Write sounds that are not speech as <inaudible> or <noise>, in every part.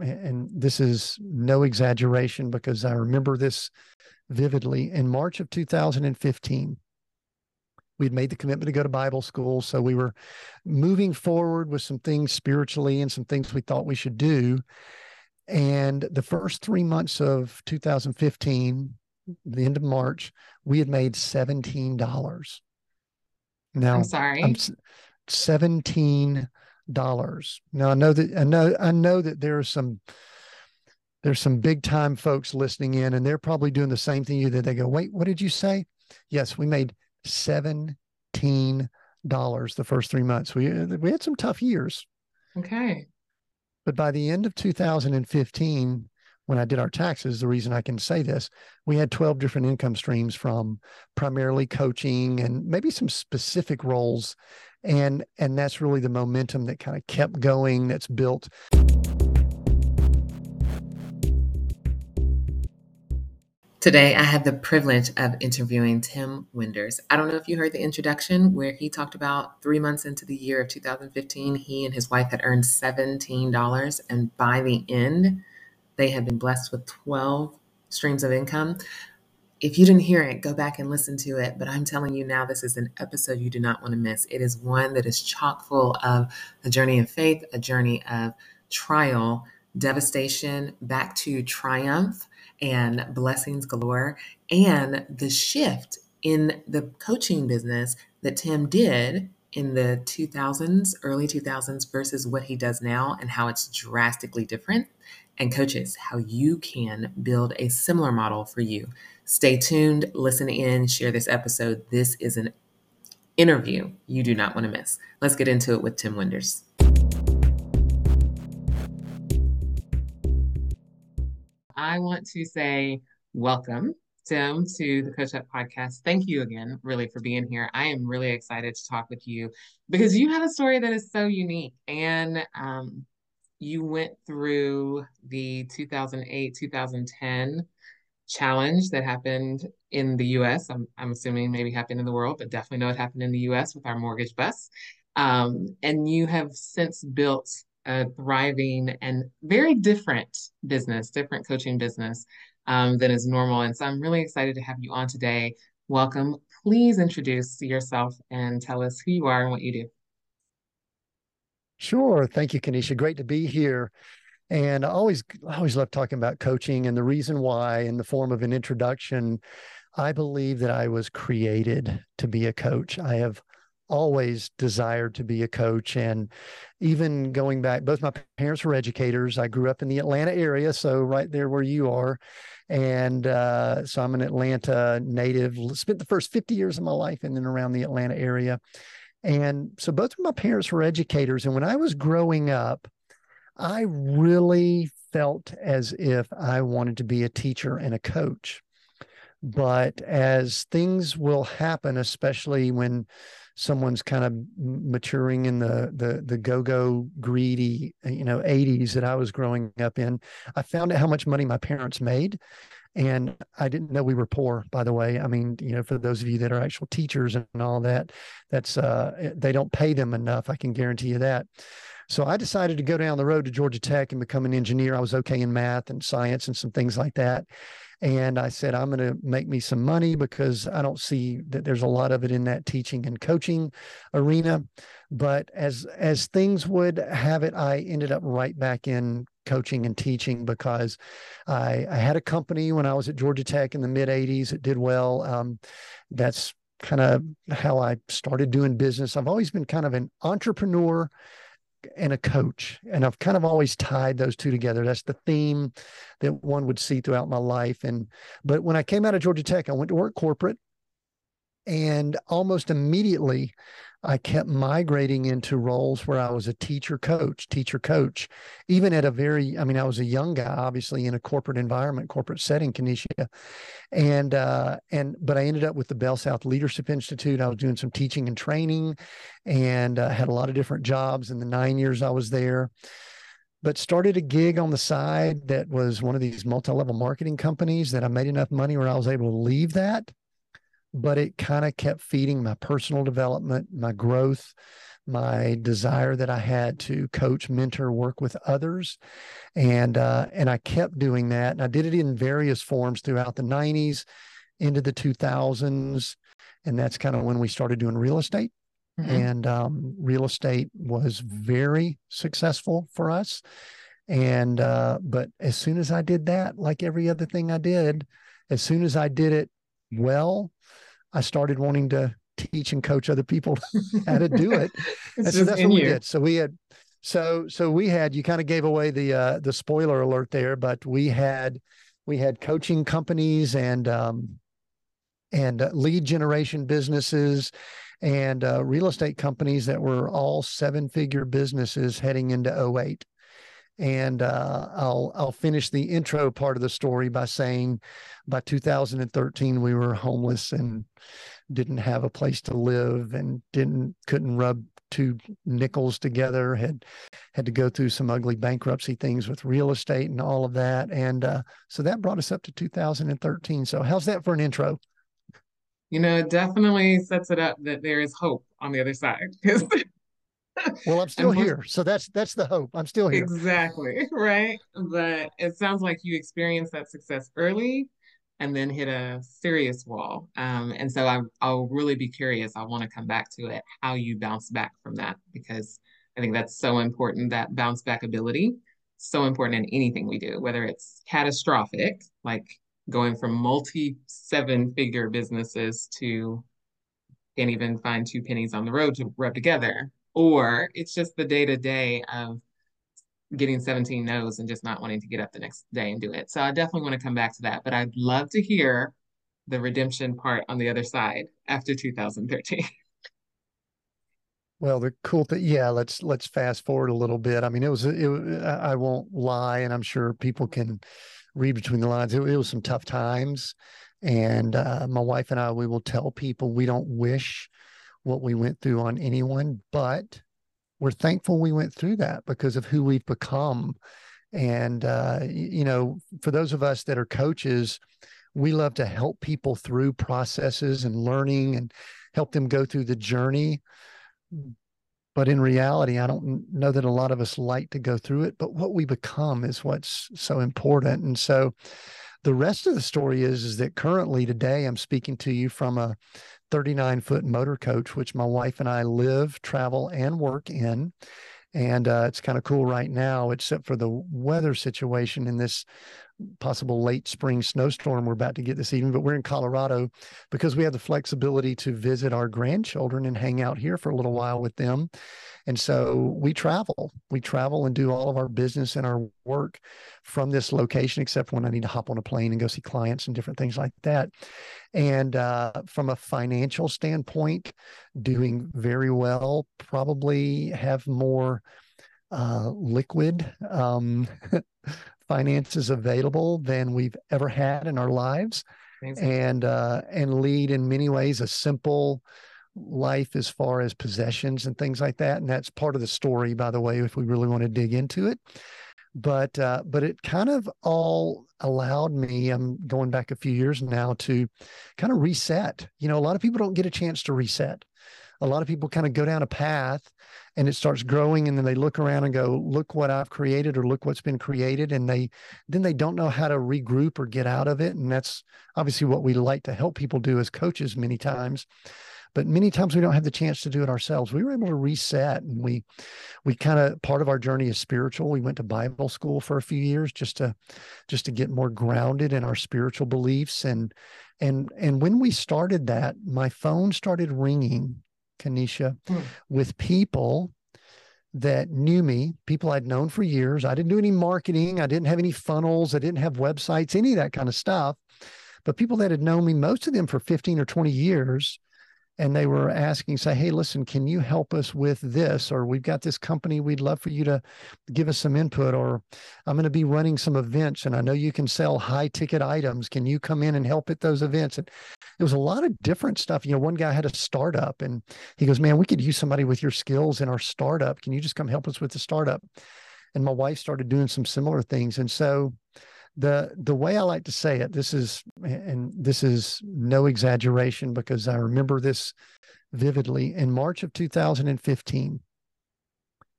and this is no exaggeration because I remember this vividly. In March of 2015, we'd made the commitment to go to Bible school. So we were moving forward with some things spiritually and some things we thought we should do. And the first three months of 2015, the end of March, we had made $17. Now, I'm sorry. I'm, $17. Now I know that I know I know that there are some there's some big time folks listening in and they're probably doing the same thing you did. They go, wait, what did you say? Yes, we made $17 the first three months. We we had some tough years. Okay. But by the end of 2015, when I did our taxes, the reason I can say this, we had 12 different income streams from primarily coaching and maybe some specific roles. And and that's really the momentum that kind of kept going, that's built. Today, I had the privilege of interviewing Tim Winders. I don't know if you heard the introduction where he talked about three months into the year of 2015, he and his wife had earned $17. And by the end, they had been blessed with 12 streams of income. If you didn't hear it, go back and listen to it. But I'm telling you now, this is an episode you do not want to miss. It is one that is chock full of a journey of faith, a journey of trial, devastation, back to triumph and blessings galore, and the shift in the coaching business that Tim did in the 2000s, early 2000s, versus what he does now, and how it's drastically different. And coaches, how you can build a similar model for you. Stay tuned, listen in, share this episode. This is an interview you do not want to miss. Let's get into it with Tim Winders. I want to say welcome, Tim, to the Coach Up podcast. Thank you again, really, for being here. I am really excited to talk with you because you have a story that is so unique. And um, you went through the 2008 2010 challenge that happened in the US. I'm, I'm assuming maybe happened in the world, but definitely know it happened in the US with our mortgage bust. Um, and you have since built a thriving and very different business, different coaching business um, than is normal. And so I'm really excited to have you on today. Welcome. Please introduce yourself and tell us who you are and what you do. Sure. Thank you, Kanisha. Great to be here. And I always, I always love talking about coaching and the reason why, in the form of an introduction, I believe that I was created to be a coach. I have always desired to be a coach. And even going back, both my parents were educators. I grew up in the Atlanta area, so right there where you are. And uh, so I'm an Atlanta native, spent the first 50 years of my life in and around the Atlanta area. And so both of my parents were educators. And when I was growing up, I really felt as if I wanted to be a teacher and a coach. But as things will happen, especially when someone's kind of maturing in the the the go-go greedy you know 80s that I was growing up in I found out how much money my parents made. And I didn't know we were poor by the way. I mean you know for those of you that are actual teachers and all that that's uh eh, they don't pay them enough I can guarantee you that so I decided to go down the road to Georgia Tech and become an engineer I was okay in math and science and some things like that and I said, I'm going to make me some money because I don't see that there's a lot of it in that teaching and coaching arena. But as as things would have it, I ended up right back in coaching and teaching because I, I had a company when I was at Georgia Tech in the mid 80s. It did well. Um, that's kind of how I started doing business. I've always been kind of an entrepreneur and a coach. And I've kind of always tied those two together. That's the theme that one would see throughout my life. And but when I came out of Georgia Tech, I went to work corporate and almost immediately I kept migrating into roles where I was a teacher coach, teacher coach, even at a very, I mean, I was a young guy, obviously in a corporate environment, corporate setting, Kanisha. And, uh, and, but I ended up with the BellSouth Leadership Institute. I was doing some teaching and training and uh, had a lot of different jobs in the nine years I was there but started a gig on the side that was one of these multi-level marketing companies that I made enough money where I was able to leave that but it kind of kept feeding my personal development, my growth, my desire that I had to coach, mentor, work with others, and uh, and I kept doing that. And I did it in various forms throughout the '90s, into the 2000s, and that's kind of when we started doing real estate. Mm-hmm. And um, real estate was very successful for us. And uh, but as soon as I did that, like every other thing I did, as soon as I did it well, I started wanting to teach and coach other people <laughs> how to do it. <laughs> and so that's what we did. So we had so so we had you kind of gave away the uh the spoiler alert there, but we had we had coaching companies and um and uh, lead generation businesses and uh, real estate companies that were all seven figure businesses heading into 08 and uh, I'll I'll finish the intro part of the story by saying, by 2013 we were homeless and didn't have a place to live and didn't couldn't rub two nickels together. Had had to go through some ugly bankruptcy things with real estate and all of that, and uh, so that brought us up to 2013. So how's that for an intro? You know, it definitely sets it up that there is hope on the other side because <laughs> well, I'm <laughs> still here. So that's that's the hope. I'm still here. Exactly. <laughs> Right. But it sounds like you experienced that success early and then hit a serious wall. Um, and so I, I'll really be curious. I want to come back to it, how you bounce back from that, because I think that's so important, that bounce back ability, so important in anything we do, whether it's catastrophic, like going from multi seven figure businesses to can't even find two pennies on the road to rub together, or it's just the day to day of getting 17 no's and just not wanting to get up the next day and do it. So I definitely want to come back to that, but I'd love to hear the redemption part on the other side after 2013. <laughs> Well, the cool thing, yeah. Let's let's fast forward a little bit. I mean, it was it. I won't lie, and I'm sure people can read between the lines. It, it was some tough times, and uh, my wife and I, we will tell people we don't wish what we went through on anyone, but we're thankful we went through that because of who we've become. And, uh, you know, for those of us that are coaches, we love to help people through processes and learning and help them go through the journey. But in reality, I don't know that a lot of us like to go through it, but what we become is what's so important. And so the rest of the story is, is that currently today I'm speaking to you from a 39 foot motor coach, which my wife and I live, travel, and work in. And uh, it's kind of cool right now, except for the weather situation in this possible late spring snowstorm we're about to get this evening. But we're in Colorado because we have the flexibility to visit our grandchildren and hang out here for a little while with them. And so we travel, we travel and do all of our business and our work from this location, except when I need to hop on a plane and go see clients and different things like that. And uh, from a financial standpoint, doing very well, probably have more uh, liquid um, <laughs> finances available than we've ever had in our lives. Amazing. And uh, and lead in many ways a simple, life as far as possessions and things like that. And that's part of the story, by the way, if we really want to dig into it. But uh, but it kind of all allowed me. I'm going back a few years now to kind of reset. You know, a lot of people don't get a chance to reset. A lot of people kind of go down a path and it starts growing and then they look around and go look what i've created or look what's been created and they then they don't know how to regroup or get out of it and that's obviously what we like to help people do as coaches many times. But many times we don't have the chance to do it ourselves. We were able to reset and we we kind of part of our journey is spiritual. We went to bible school for a few years just to just to get more grounded in our spiritual beliefs and and and when we started that my phone started ringing kanisha hmm. with people that knew me, people I'd known for years. I didn't do any marketing. I didn't have any funnels. I didn't have websites, any of that kind of stuff. But people that had known me, most of them for 15 or 20 years, and they were asking, say, hey, listen, can you help us with this? Or we've got this company, we'd love for you to give us some input. Or I'm going to be running some events and I know you can sell high ticket items. Can you come in and help at those events? And it was a lot of different stuff. You know, one guy had a startup and he goes, man, we could use somebody with your skills in our startup. Can you just come help us with the startup? And my wife started doing some similar things. And so the the way I like to say it, this is and this is no exaggeration because I remember this vividly in March of 2015.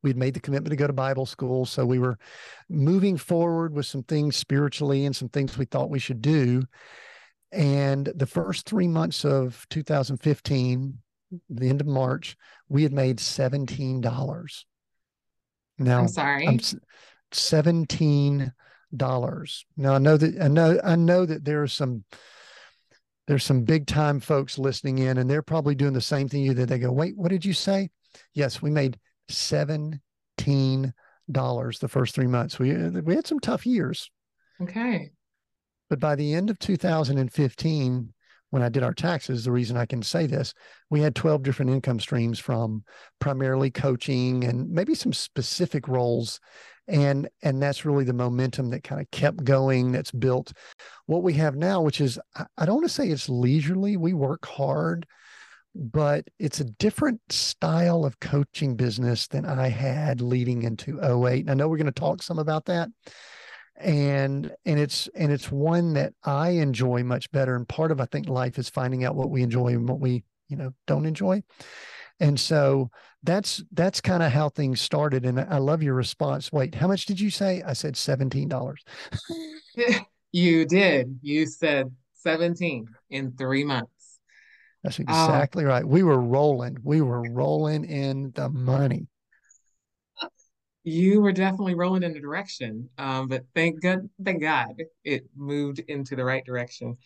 We'd made the commitment to go to Bible school. So we were moving forward with some things spiritually and some things we thought we should do. And the first three months of 2015, the end of March, we had made $17. Now, I'm sorry. I'm, $17 now I know that I know I know that there are some there's some big time folks listening in and they're probably doing the same thing you did. They go, wait, what did you say? Yes, we made $17 the first three months. We we had some tough years. Okay. But by the end of 2015, when I did our taxes, the reason I can say this, we had 12 different income streams from primarily coaching and maybe some specific roles. And, and that's really the momentum that kind of kept going, that's built what we have now, which is, I don't want to say it's leisurely. We work hard, but it's a different style of coaching business than I had leading into 08. And I know we're going to talk some about that and and it's and it's one that I enjoy much better. And part of I think life is finding out what we enjoy and what we you know don't enjoy. And so that's that's kind of how things started. And I love your response. Wait, how much did you say? I said seventeen dollars. <laughs> you did. You said seventeen in three months. That's oh. exactly right. We were rolling. We were rolling in the money you were definitely rolling in the direction. Um, but thank God, thank God it moved into the right direction.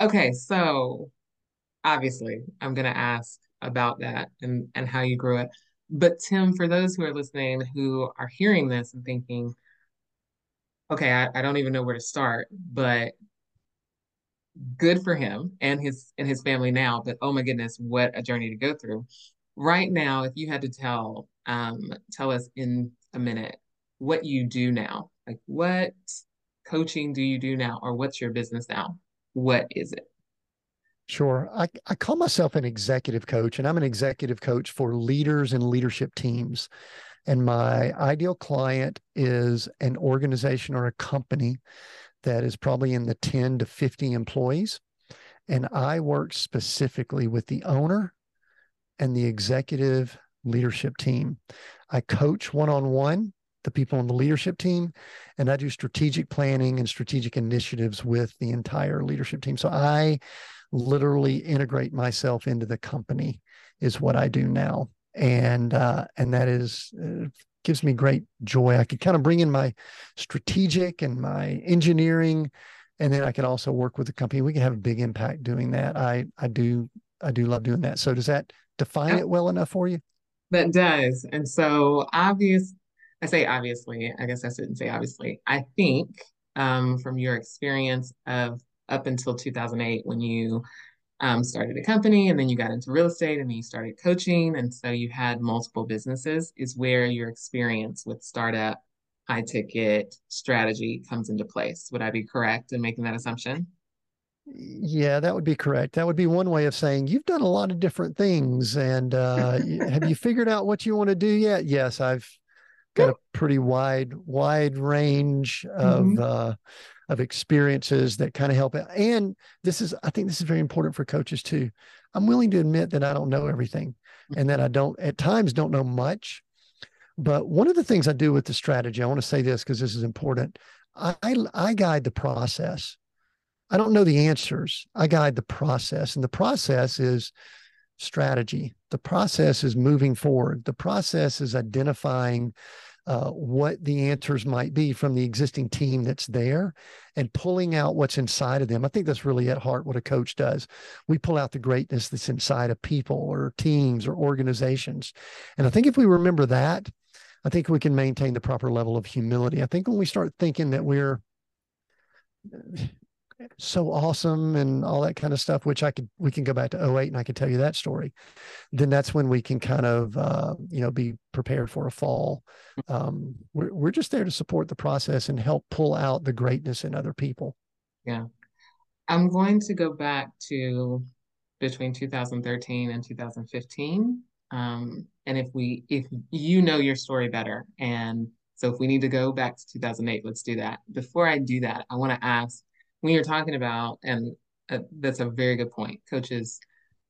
Okay, so obviously I'm gonna ask about that and, and how you grew it. But Tim, for those who are listening who are hearing this and thinking, okay, I, I don't even know where to start, but good for him and his and his family now, but oh my goodness, what a journey to go through. Right now, if you had to tell um, tell us in a minute what you do now. Like, what coaching do you do now, or what's your business now? What is it? Sure. I, I call myself an executive coach, and I'm an executive coach for leaders and leadership teams. And my ideal client is an organization or a company that is probably in the 10 to 50 employees. And I work specifically with the owner and the executive leadership team. I coach one on one the people on the leadership team, and I do strategic planning and strategic initiatives with the entire leadership team. So I literally integrate myself into the company is what I do now, and uh, and that is uh, gives me great joy. I could kind of bring in my strategic and my engineering, and then I can also work with the company. We can have a big impact doing that. I I do I do love doing that. So does that define it well enough for you? That does. And so obvious, I say obviously, I guess I shouldn't say obviously. I think um, from your experience of up until 2008 when you um, started a company and then you got into real estate and then you started coaching and so you had multiple businesses is where your experience with startup high ticket strategy comes into place would i be correct in making that assumption yeah, that would be correct. That would be one way of saying you've done a lot of different things. And uh, have you figured out what you want to do yet? Yes, I've got a pretty wide, wide range of mm-hmm. uh, of experiences that kind of help. It. And this is, I think, this is very important for coaches too. I'm willing to admit that I don't know everything, and that I don't at times don't know much. But one of the things I do with the strategy, I want to say this because this is important. I, I guide the process I don't know the answers. I guide the process, and the process is strategy. The process is moving forward. The process is identifying uh, what the answers might be from the existing team that's there and pulling out what's inside of them. I think that's really at heart what a coach does. We pull out the greatness that's inside of people or teams or organizations. And I think if we remember that, I think we can maintain the proper level of humility. I think when we start thinking that we're so awesome and all that kind of stuff, which I could, we can go back to 08 and I can tell you that story. Then that's when we can kind of, uh, you know, be prepared for a fall. Um, we're, we're just there to support the process and help pull out the greatness in other people. Yeah. I'm going to go back to between 2013 and 2015. Um, and if we, if you know your story better and So if we need to go back to 2008, let's do that. Before I do that, I want to ask when you're talking about, and uh, that's a very good point, coaches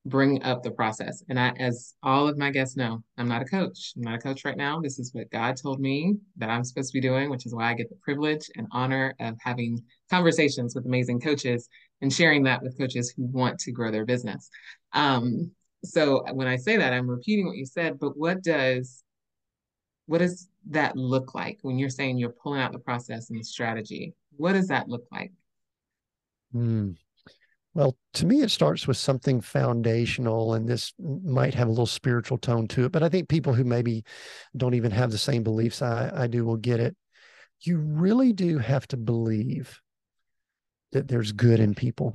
bring up the process. And I, as all of my guests know, I'm not a coach. I'm not a coach right now. This is what God told me that I'm supposed to be doing, which is why I get the privilege and honor of having conversations with amazing coaches and sharing that with coaches who want to grow their business. Um, so when I say that, I'm repeating what you said, but what does what does that look like when you're saying you're pulling out the process and the strategy? What does that look like? Mm. Well, to me, it starts with something foundational, and this might have a little spiritual tone to it, but I think people who maybe don't even have the same beliefs I, I do will get it. You really do have to believe that there's good in people,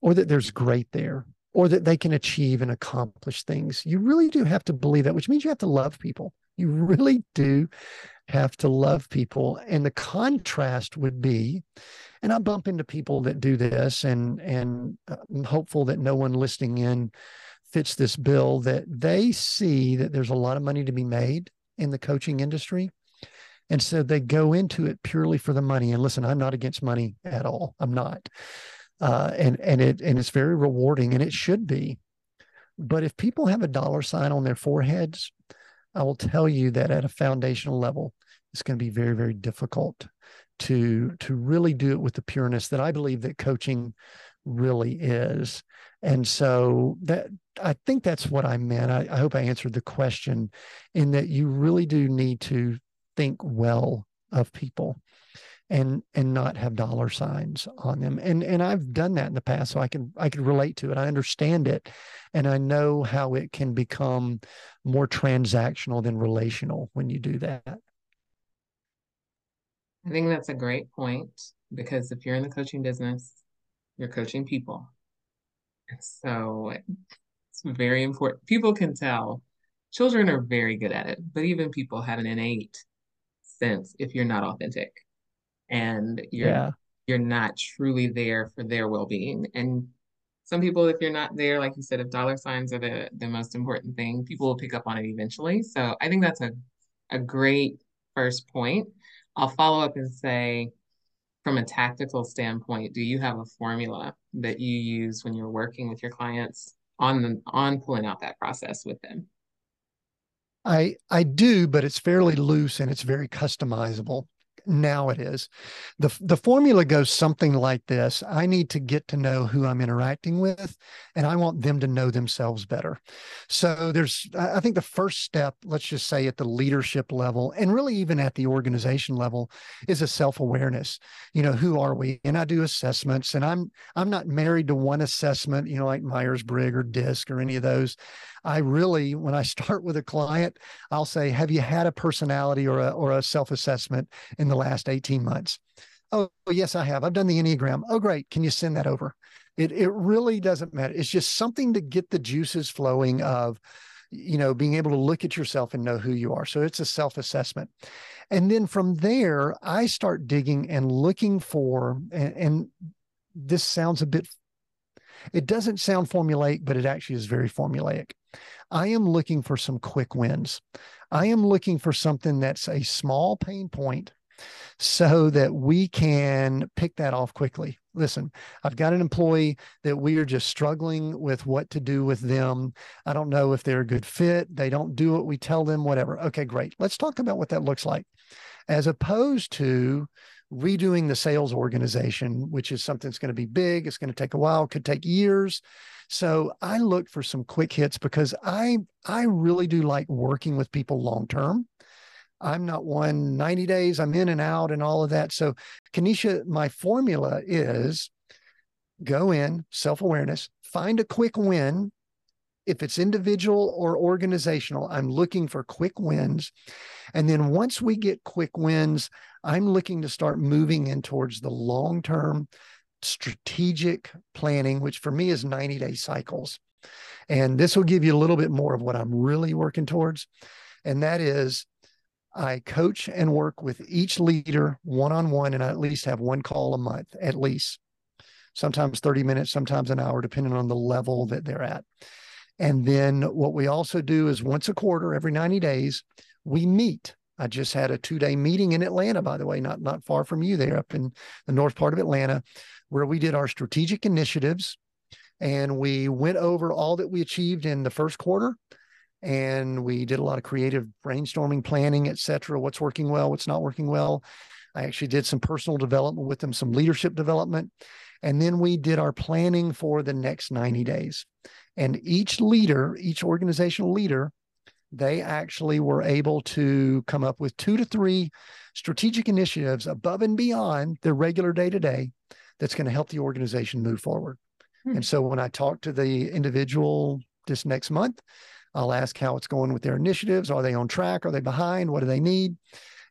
or that there's great there, or that they can achieve and accomplish things. You really do have to believe that, which means you have to love people. You really do have to love people. And the contrast would be, and I bump into people that do this, and and uh, I'm hopeful that no one listening in fits this bill that they see that there's a lot of money to be made in the coaching industry. And so they go into it purely for the money. And listen, I'm not against money at all. I'm not uh, and and it and it's very rewarding, and it should be. But if people have a dollar sign on their foreheads, I will tell you that at a foundational level, it's going to be very very difficult to to really do it with the pureness that I believe that coaching really is. And so that I think that's what I meant. I, I hope I answered the question in that you really do need to think well of people and and not have dollar signs on them. And and I've done that in the past so I can I can relate to it. I understand it and I know how it can become more transactional than relational when you do that. I think that's a great point because if you're in the coaching business you're coaching people. So it's very important people can tell. Children are very good at it but even people have an innate sense if you're not authentic and you're yeah. you're not truly there for their well-being. And some people if you're not there like you said if dollar signs are the the most important thing people will pick up on it eventually. So i think that's a a great first point. I'll follow up and say from a tactical standpoint do you have a formula that you use when you're working with your clients on the on pulling out that process with them? I I do, but it's fairly loose and it's very customizable now it is. The the formula goes something like this. I need to get to know who I'm interacting with and I want them to know themselves better. So there's I think the first step, let's just say at the leadership level and really even at the organization level is a self-awareness. You know, who are we? And I do assessments and I'm I'm not married to one assessment, you know, like Myers-Briggs or DISC or any of those. I really, when I <laughs> start with a client, I'll say, Have you had a personality or a, or a self assessment in the last 18 months? Oh, yes, I have. I've done the Enneagram. Oh, great. Can you send that over? It, it really doesn't matter. It's just something to get the juices flowing of, you know, being able to look at yourself and know who you are. So it's a self assessment. And then from there, I start digging and looking for, and, and this sounds a bit it doesn't sound formulaic, but it actually is very formulaic. I am looking for some quick wins. I am looking for something that's a small pain point so that we can pick that off quickly. Listen, I've got an employee that we are just struggling with what to do with them. I don't know if they're a good fit. They don't do what we tell them, whatever. Okay, great. Let's talk about what that looks like as opposed to redoing the sales organization, which is something that's going to be big. It's going to take a while, could take years. So I look for some quick hits because I I really do like working with people long term. I'm not one 90 days, I'm in and out and all of that. So Kenesha, my formula is go in, self-awareness, find a quick win. If it's individual or organizational, I'm looking for quick wins. And then once we get quick wins, I'm looking to start moving in towards the long term strategic planning, which for me is 90 day cycles. And this will give you a little bit more of what I'm really working towards. And that is I coach and work with each leader one on one, and I at least have one call a month, at least. Sometimes 30 minutes, sometimes an hour, depending on the level that they're at. And then what we also do is once a quarter, every 90 days, we meet. I just had a two day meeting in Atlanta, by the way, not, not far from you there up in the north part of Atlanta, where we did our strategic initiatives. And we went over all that we achieved in the first quarter. And we did a lot of creative brainstorming planning et cetera what's working well what's not working well. I actually did some personal development with them some leadership development. And then we did our planning for the next 90 days and each leader each organizational leader they actually were able to come up with two to three strategic initiatives above and beyond their regular day to day that's going to help the organization move forward Hmm. And so when I talk to the individual this next month, I'll ask how it's going with their initiatives. Are they on track? Are they behind? What do they need?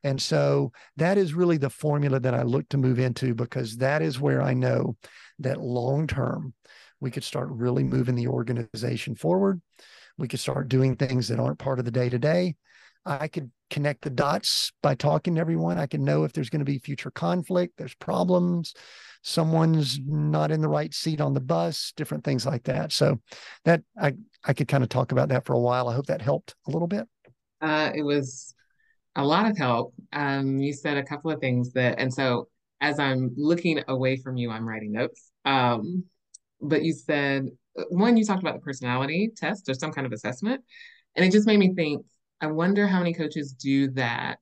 And so that is really the formula that I look to move into because that is where I know that long term we could start really moving the organization forward. We could start doing things that aren't part of the day to day. I could connect the dots by talking to everyone. I can know if there's going to be future conflict, there's problems, someone's not in the right seat on the bus, different things like that. So that I I could kind of talk about that for a while. I hope that helped a little bit. Uh, it was a lot of help. Um, you said a couple of things that, and so as I'm looking away from you, I'm writing notes. Um, but you said uh, one, you talked about the personality test or some kind of assessment, and it just made me think. I wonder how many coaches do that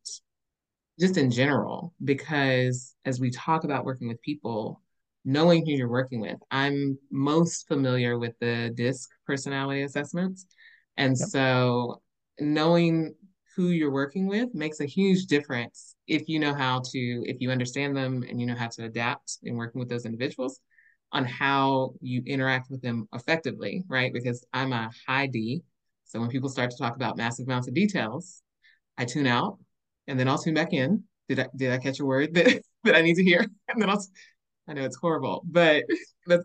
just in general, because as we talk about working with people, knowing who you're working with, I'm most familiar with the DISC personality assessments. And yep. so knowing who you're working with makes a huge difference if you know how to, if you understand them and you know how to adapt in working with those individuals on how you interact with them effectively, right? Because I'm a high D. So when people start to talk about massive amounts of details, I tune out and then I'll tune back in. Did I did I catch a word that <laughs> that I need to hear? <laughs> And then I'll. I know it's horrible, <laughs> but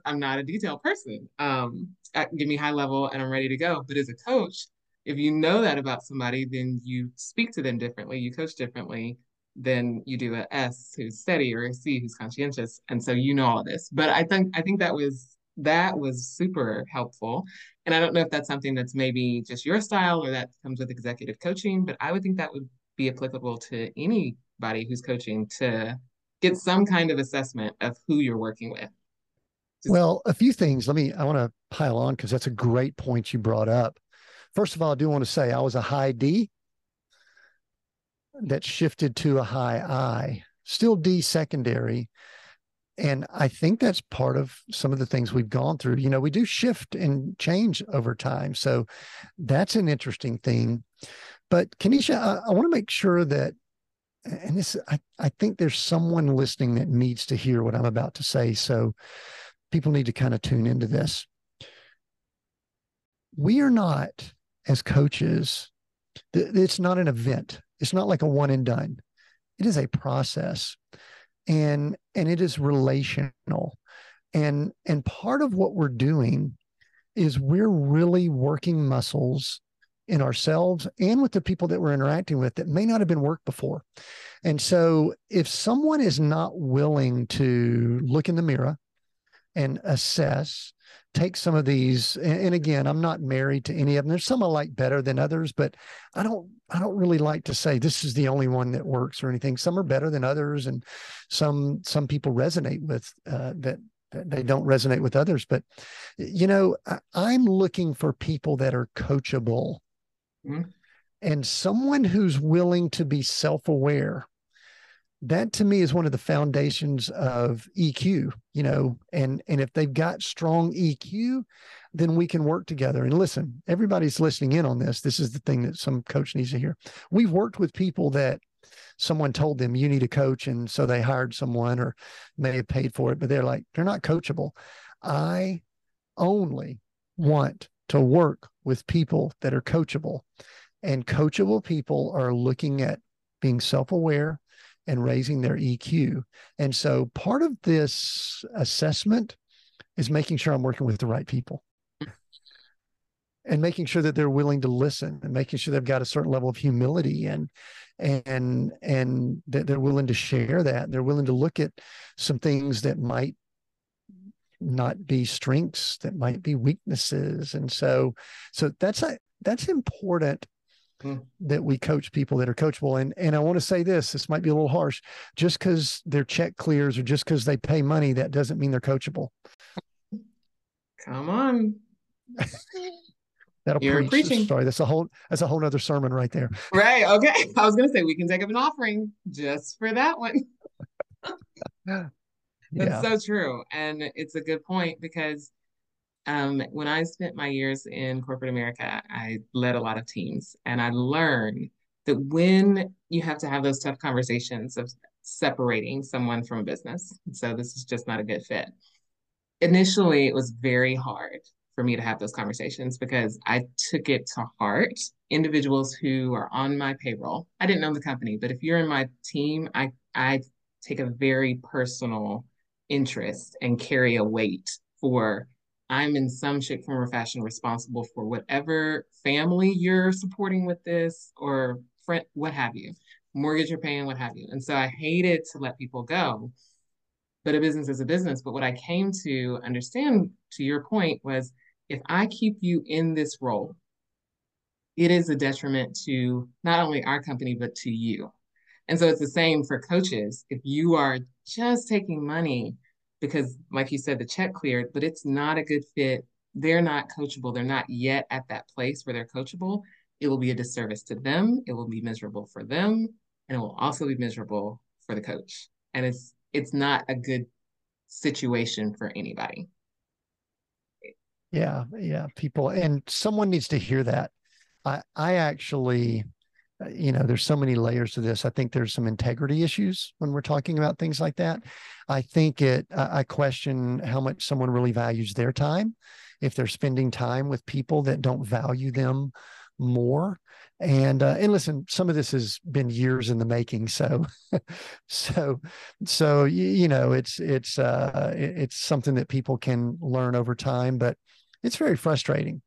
I'm not a detail person. Um, give me high level and I'm ready to go. But as a coach, if you know that about somebody, then you speak to them differently, you coach differently than you do a S who's steady or a C who's conscientious. And so you know all this. But I think I think that was that was super helpful. And I don't know if that's something that's maybe just your style or that comes with executive coaching, but I would think that would be applicable to anybody who's coaching to get some kind of assessment of who you're working with. Just- well, a few things. Let me, I want to pile on because that's a great point you brought up. First of all, I do want to say I was a high D that shifted to a high I, still D secondary. And I think that's part of some of the things we've gone through. You know, we do shift and change over time. So that's an interesting thing. But Kenesha, I, I want to make sure that, and this, I, I think there's someone listening that needs to hear what I'm about to say. So people need to kind of tune into this. We are not, as coaches, it's not an event. It's not like a one and done. It is a process and and it is relational and and part of what we're doing is we're really working muscles in ourselves and with the people that we're interacting with that may not have been worked before. And so if someone is not willing to look in the mirror and assess, take some of these and, again, I'm not married to any of them. There's some I like better than others, but I don't I don't really like to say this is the only one that works or anything. Some are better than others and some some people resonate with uh, that they don't resonate with others but you know i'm looking for people that are coachable Mm-hmm. And someone who's willing to be self aware, that to me is one of the foundations of EQ, you know, and and if they've got strong EQ, then we can work together. And listen, everybody's listening in on this. This is the thing that some coach needs to hear. We've worked with people that someone told them you need a coach and so they hired someone or may have paid for it, but they're like, they're not coachable. I only want to work with people that are coachable. And coachable people are looking at being self aware and raising their EQ. And so part of this assessment is making sure I'm working with the right people. Mm-hmm. And making sure that they're willing to listen and making sure they've got a certain level of humility and and and that they're willing to share that. They're willing to look at some things that might not be strengths that might be weaknesses. And so so that's a that's important mm. that we coach people that are coachable. And and I want to say this, this might be a little harsh. Just because their check clears or just because they pay money, that doesn't mean they're coachable. Come on. That'll You're preach. preaching. Sorry, that's a whole that's a whole other sermon right there. Right. Okay. <laughs> I was gonna say we can take up an offering just for that one. <laughs> That's yeah. so true. And it's a good point because um, when I spent my years in corporate America, I led a lot of teams and I learned that when you have to have those tough conversations of separating someone from a business, so this is just not a good fit. Initially, it was very hard for me to have those conversations because I took it to heart. Individuals who are on my payroll, I didn't know the company, but if you're in my team, I I take a very personal interest and carry a weight for I'm in some shape, form, or fashion responsible for whatever family you're supporting with this or friend, what have you, mortgage you're paying, what have you. And so I hated to let people go, but a business is a business. But what I came to understand, to your point, was if I keep you in this role, it is a detriment to not only our company, but to you. And so it's the same for coaches. If you are just taking money because, like you said, the check cleared, but it's not a good fit, they're not coachable. They're not yet at that place where they're coachable. It will be a disservice to them. It will be miserable for them, and it will also be miserable for the coach. And it's it's not a good situation for anybody. Yeah, yeah, people and someone needs to hear that. I I actually you know there's so many layers to this. I think there's some integrity issues when we're talking about things like that. I think it i question how much someone really values their time if they're spending time with people that don't value them more. And uh, and listen some of this has been years in the making so <laughs> so so you know it's it's uh it's something that people can learn over time but it's very frustrating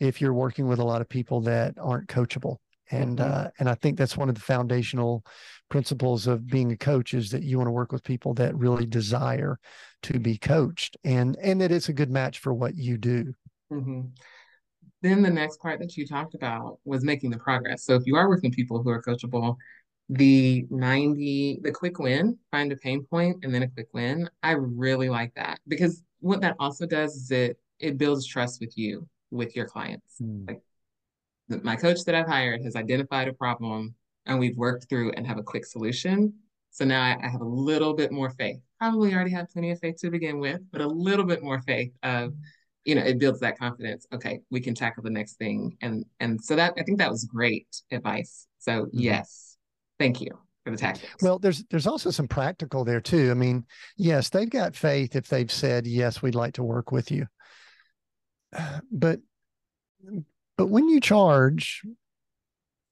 if you're working with a lot of people that aren't coachable and mm-hmm. uh, and I think that's one of the foundational principles of being a coach is that you want to work with people that really desire to be coached and and that it's a good match for what you do. Mm-hmm. Then the next part that you talked about was making the progress. So if you are working with people who are coachable, the 90 the quick win find a pain point and then a quick win i really like that because what that also does is it it builds trust with you with your clients mm. like my coach that I've hired has identified a problem and we've worked through and have a quick solution. So now I, I, have a little bit more faith. Probably already had plenty of faith to begin with, but a little bit more faith of, you know, it builds that confidence. Okay, we can tackle the next thing. And and so that I think that was great advice. So mm-hmm. yes, thank you for the tactics. Well, there's there's also some practical there too. I mean, yes, they've got faith if they've said, yes, we'd like to work with you. <sighs> But but when you charge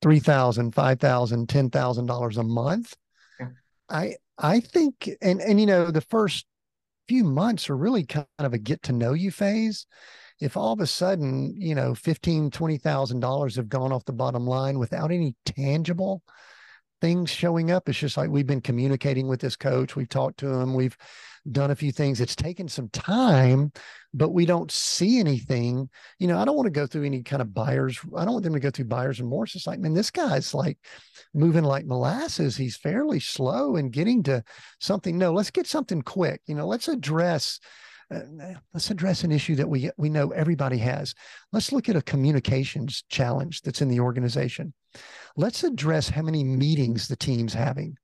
three thousand, five thousand, ten thousand dollars a month, yeah. I I think and and you know the first few months are really kind of a get to know you phase. If all of a sudden, you know, fifteen, twenty thousand dollars have gone off the bottom line without any tangible things showing up, it's just like we've been communicating with this coach, we've talked to him, we've done a few things. It's taken some time, but we don't see anything. You know, I don't want to go through any kind of buyers. I don't want them to go through buyers and remorse. It's like, man, this guy's like moving like molasses. He's fairly slow in getting to something. No, let's get something quick. You know, let's address let's address an issue that we we know everybody has. Let's look at a communications challenge that's in the organization. Let's address how many meetings the team's having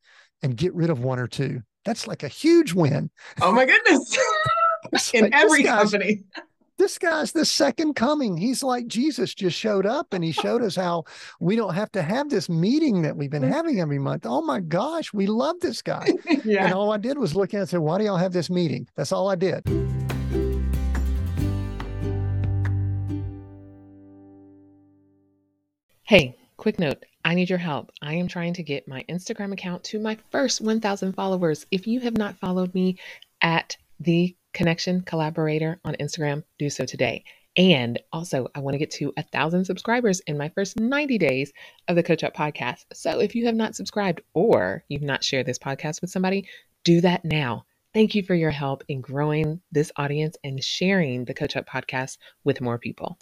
and get rid of one or two. That's like a huge win. Oh my goodness. <laughs> <laughs> In like, every company. This guy's the second coming. He's like Jesus just showed up and he showed us how we don't have to have this meeting that we've been having every month. Oh my gosh, we love this guy. <laughs> yeah. And all I did was look at it and say, Why do y'all have this meeting? That's all I did. Hey, quick note I need your help. I am trying to get my Instagram account to my first 1,000 followers. If you have not followed me at the Connection Collaborator on Instagram, do so today. And also, I want to get to a thousand subscribers in my first 90 days of the Coach Up podcast. So if you have not subscribed or you've not shared this podcast with somebody, do that now. Thank you for your help in growing this audience and sharing the Coach Up podcast with more people.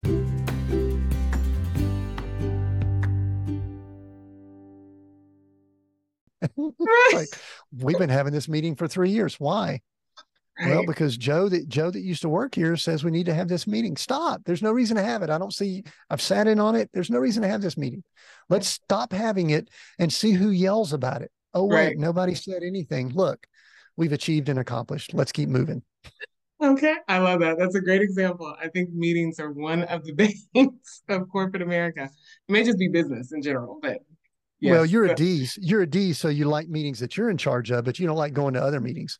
Like we've been having this meeting for three years. Why? Right. Well, because Joe that Joe that used to work here says we need to have this meeting. Stop. There's no reason to have it. I don't see I've sat in on it. There's no reason to have this meeting. Let's stop having it and see who yells about it. Oh, wait, right. nobody said anything. Look, we've achieved and accomplished. Let's keep moving. Okay. I love that. That's a great example. I think meetings are one of the <laughs> things of corporate America. It may just be business in general, but yes. well, you're a D. You're a D, so you like meetings that you're in charge of, but you don't like going to other meetings.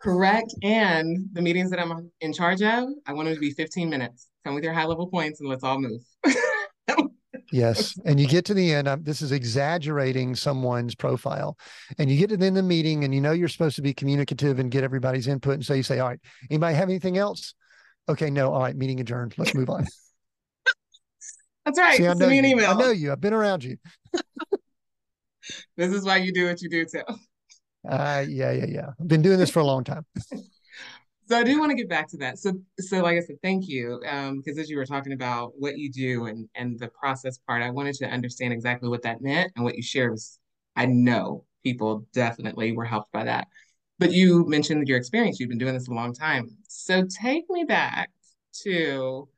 Correct. And the meetings that I'm in charge of, I want them to be 15 minutes. Come with your high level points and let's all move. <laughs> yes. And you get to the end, I'm, this is exaggerating someone's profile. And you get to the end of the meeting and you know you're supposed to be communicative and get everybody's input. And so you say, All right, anybody have anything else? Okay, no. All right, meeting adjourned. Let's move on. That's right. See, Send me an you. email. I know you. I've been around you. <laughs> this is why you do what you do too. Uh, yeah, yeah, yeah. I've been doing this for a long time. <laughs> so I do want to get back to that. So, so like I said, thank you. Um, because as you were talking about what you do and and the process part, I wanted to understand exactly what that meant and what you shared was. I know people definitely were helped by that. But you mentioned your experience. You've been doing this a long time. So take me back to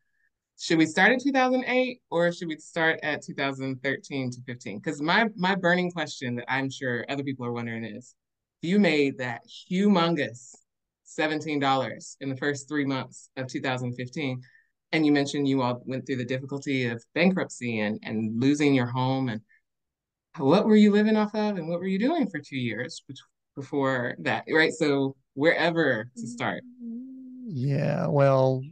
should we start in 2008 or should we start at 2013 to 15 because my my burning question that i'm sure other people are wondering is you made that humongous $17 in the first three months of 2015. And you mentioned you all went through the difficulty of bankruptcy and, and losing your home. And what were you living off of and what were you doing for two years before that? Right. So, wherever to start. Yeah. Well,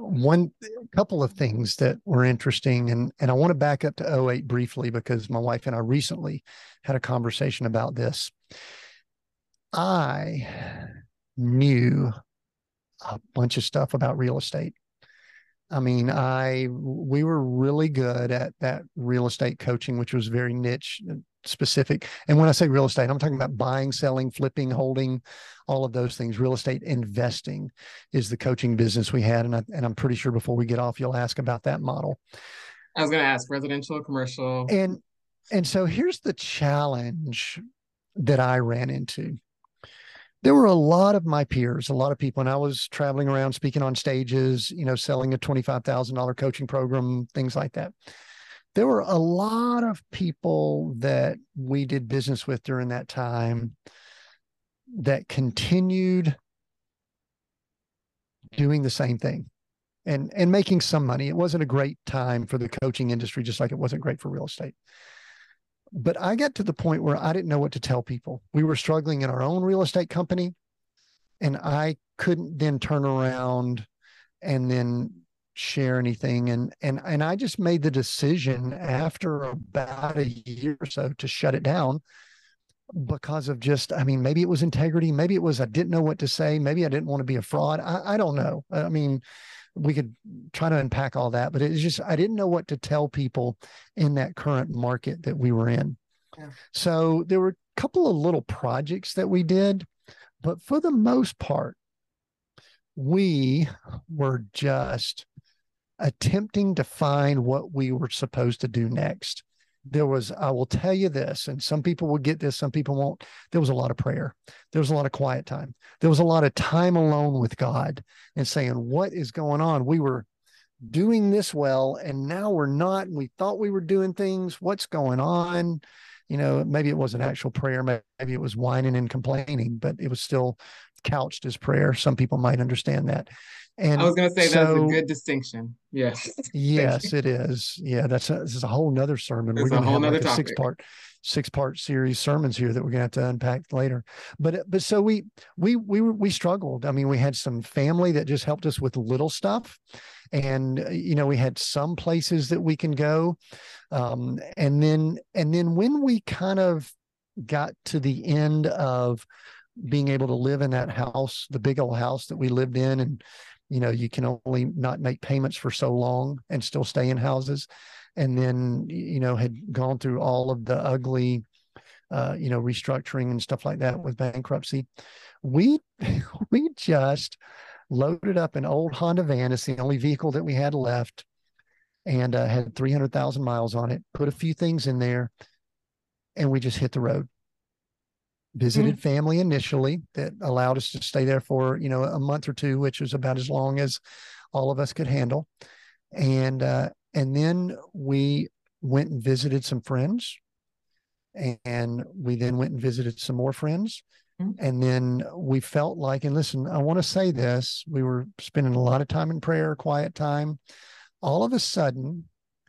one couple of things that were interesting and and I want to back up to 08 briefly because my wife and I recently had a conversation about this. I knew a bunch of stuff about real estate. I mean, I we were really good at that real estate coaching, which was very niche uh, specific. And when I say real estate, I'm talking about buying, selling, flipping, holding, all of those things. Real estate investing is the coaching business we had, and I, and I'm pretty sure before we get off, you'll ask about that model. I was going to ask residential, commercial, and and so here's the challenge that I ran into. There were a lot of my peers, a lot of people, and I was traveling around speaking on stages, you know, selling a $25,000 coaching program, things like that. There were a lot of people that we did business with during that time that continued doing the same thing and and making some money. It wasn't a great time for the coaching industry just like it wasn't great for real estate but i got to the point where i didn't know what to tell people. We were struggling in our own real estate company and i couldn't then turn around and then share anything. And and and I just made the decision after about a year or so to shut it down because of just I mean maybe it was integrity maybe it was I didn't know what to say maybe I didn't want to be a fraud. I, I don't know. I mean we could try to unpack all that but it's just I didn't know what to tell people in that current market that we were in yeah. so there were a couple of little projects that we did but for the most part we were just attempting to find what we were supposed to do next. There was, I will tell you this, and some people will get this, some people won't. There was a lot of prayer. There was a lot of quiet time. There was a lot of time alone with God and saying, What is going on? We were doing this well, and now we're not. And we thought we were doing things. What's going on? You know, maybe it wasn't actual prayer, maybe it was whining and complaining, but it was still couched as prayer. Some people might understand that. And I was going to say so, that's a good distinction. Yes. <laughs> yes, it is. Yeah, that's a, this is a whole nother sermon. It's we're going to have like a six part, six part series sermons here that we're going to have to unpack later. But but so we we we we struggled. I mean, we had some family that just helped us with little stuff, and you know we had some places that we can go, um, and then and then when we kind of got to the end of being able to live in that house, the big old house that we lived in, and you know you can only not make payments for so long and still stay in houses and then you know had gone through all of the ugly uh, you know restructuring and stuff like that with bankruptcy we <laughs> we just loaded up an old honda van it's the only vehicle that we had left and uh, had 300000 miles on it put a few things in there and we just hit the road. Visited mm-hmm. family initially that allowed us to stay there for, you know, a month or two, which was about as long as all of us could handle. And uh, and then we went and visited some friends. And we then went and visited some more friends. Mm-hmm. And then we felt like, and listen, I want to say this we were spending a lot of time in prayer, quiet time. All of a sudden,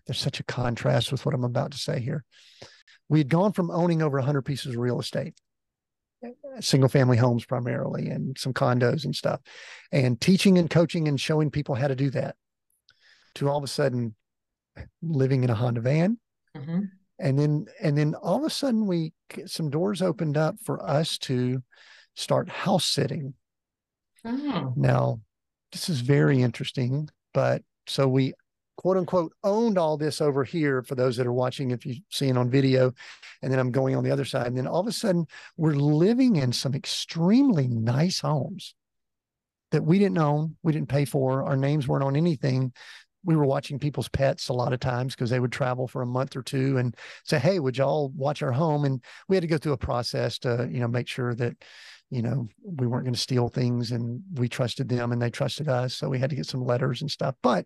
there's such a contrast with what I'm about to say here. We had gone from owning over 100 pieces of real estate, single family homes primarily, and some condos and stuff, and teaching and coaching and showing people how to do that, to all of a sudden living in a Honda van. Mm-hmm. And then, and then all of a sudden, we get some doors opened up for us to start house sitting. Oh. Now, this is very interesting, but so we quote unquote owned all this over here for those that are watching if you see it on video and then i'm going on the other side. And then all of a sudden we're living in some extremely nice homes that we didn't own we didn't pay for. Our names weren't on anything. We were watching people's pets a lot of times because they would travel for a month or two and say hey would y'all watch our home? And we had to go through a process to you know make sure that you know we weren't going to steal things and we trusted them and they trusted us. So we had to get some letters and stuff. But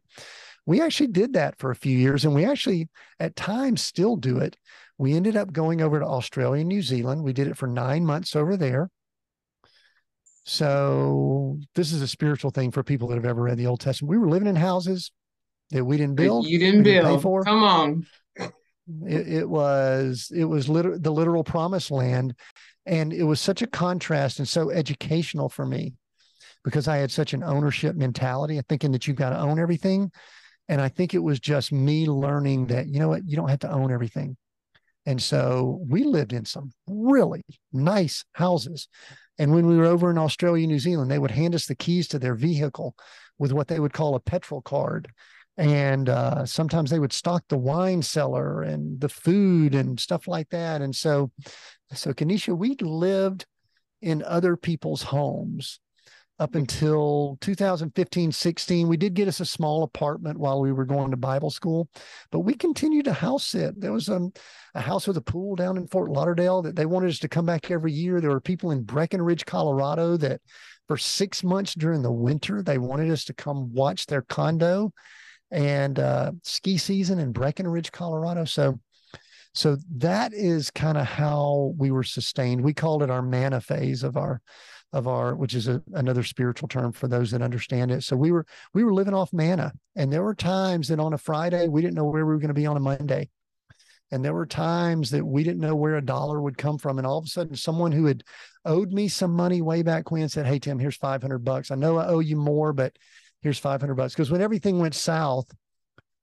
we actually did that for a few years and we actually at times still do it. We ended up going over to Australia and New Zealand. We did it for nine months over there. So this is a spiritual thing for people that have ever read the Old Testament. We were living in houses that we didn't build. You didn't build. Didn't for. Come on. It, it was it was liter- the literal promised land, and it was such a contrast and so educational for me because I had such an ownership mentality of thinking that you've got to own everything. And I think it was just me learning that, you know what, you don't have to own everything. And so we lived in some really nice houses. And when we were over in Australia, New Zealand, they would hand us the keys to their vehicle with what they would call a petrol card. And uh, sometimes they would stock the wine cellar and the food and stuff like that. And so, so Kenesha, we lived in other people's homes up until 2015 16 we did get us a small apartment while we were going to bible school but we continued to house sit there was um, a house with a pool down in fort lauderdale that they wanted us to come back every year. There were people in breckenridge colorado that for six months during the winter they wanted us to come watch their condo and uh, ski season in breckenridge colorado. So so that is kind of how we were sustained. We called it our manna phase of our of our which is a, another spiritual term for those that understand it. So we were we were living off manna and there were times that on a friday we didn't know where we were going to be on a monday. And there were times that we didn't know where a dollar would come from and all of a sudden someone who had owed me some money way back when said hey tim here's 500 bucks. I know i owe you more but here's 500 bucks. Because when everything went south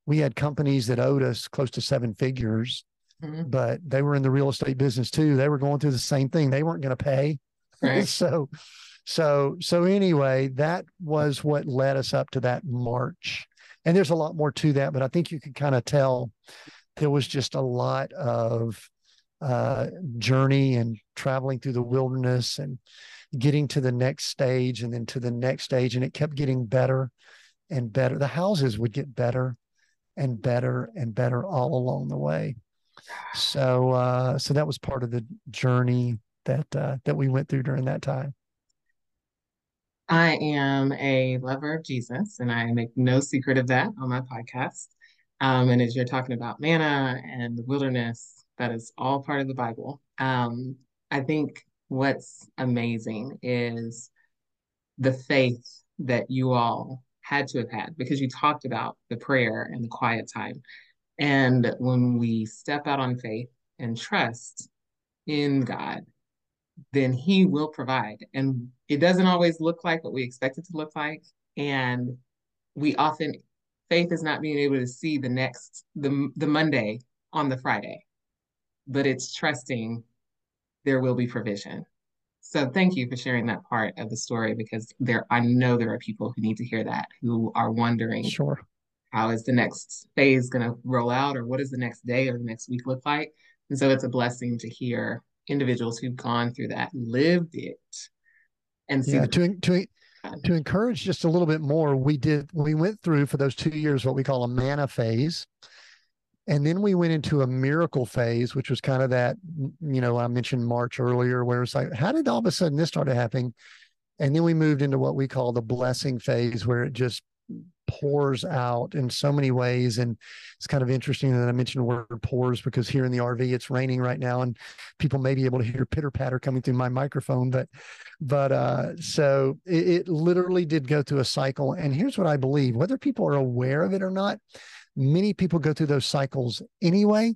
we had companies that owed us close to seven figures mm-hmm. but they were in the real estate business too. They were going through the same thing. They weren't going to pay Right. <laughs> so, so, so anyway, that was what led us up to that march. And there's a lot more to that, but I think you could kind of tell there was just a lot of uh, journey and traveling through the wilderness and getting to the next stage and then to the next stage. And it kept getting better and better. The houses would get better and better and better all along the way. So, uh, so that was part of the journey that uh, that we went through during that time? I am a lover of Jesus, and I make no secret of that on my podcast. Um, and as you're talking about manna and the wilderness, that is all part of the Bible. Um, I think what's amazing is the faith that you all had to have had because you talked about the prayer and the quiet time. And when we step out on faith and trust in God, then he will provide. And it doesn't always look like what we expect it to look like. And we often faith is not being able to see the next the the Monday on the Friday, but it's trusting there will be provision. So thank you for sharing that part of the story because there I know there are people who need to hear that who are wondering sure how is the next phase going to roll out or what does the next day or the next week look like and so it's a blessing to hear individuals who've gone through that, lived it, and yeah, to to to encourage just a little bit more. We did we went through for those two years what we call a manna phase, And then we went into a miracle phase, which was kind of that, you know, I mentioned March earlier, where it's like, how did all of a sudden this started happening? And then we moved into what we call the blessing phase, where it just pours out in so many ways. And it's kind of interesting that I mentioned the word pours because here in the RV, it's raining right now and people may be able to hear pitter patter coming through my microphone. But, but, uh, so it, it literally did go through a cycle. And here's what I believe whether people are aware of it or not, many people go through those cycles anyway.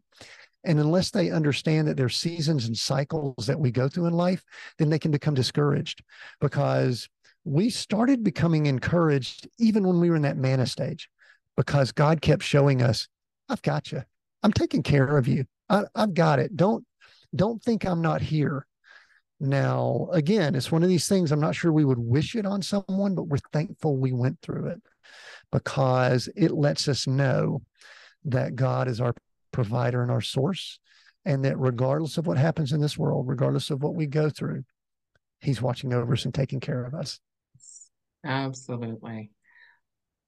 And unless they understand that there's seasons and cycles that we go through in life, then they can become discouraged because we started becoming encouraged even when we were in that manna stage because God kept showing us, I've got you. I'm taking care of you. I, have got it. Don't don't think I'm not here. Now, again, it's one of these things I'm not sure we would wish it on someone, but we're thankful we went through it because it lets us know that God is our provider and our source, and that regardless of what happens in this world, regardless of what we go through, He's watching over us and taking care of us. Absolutely.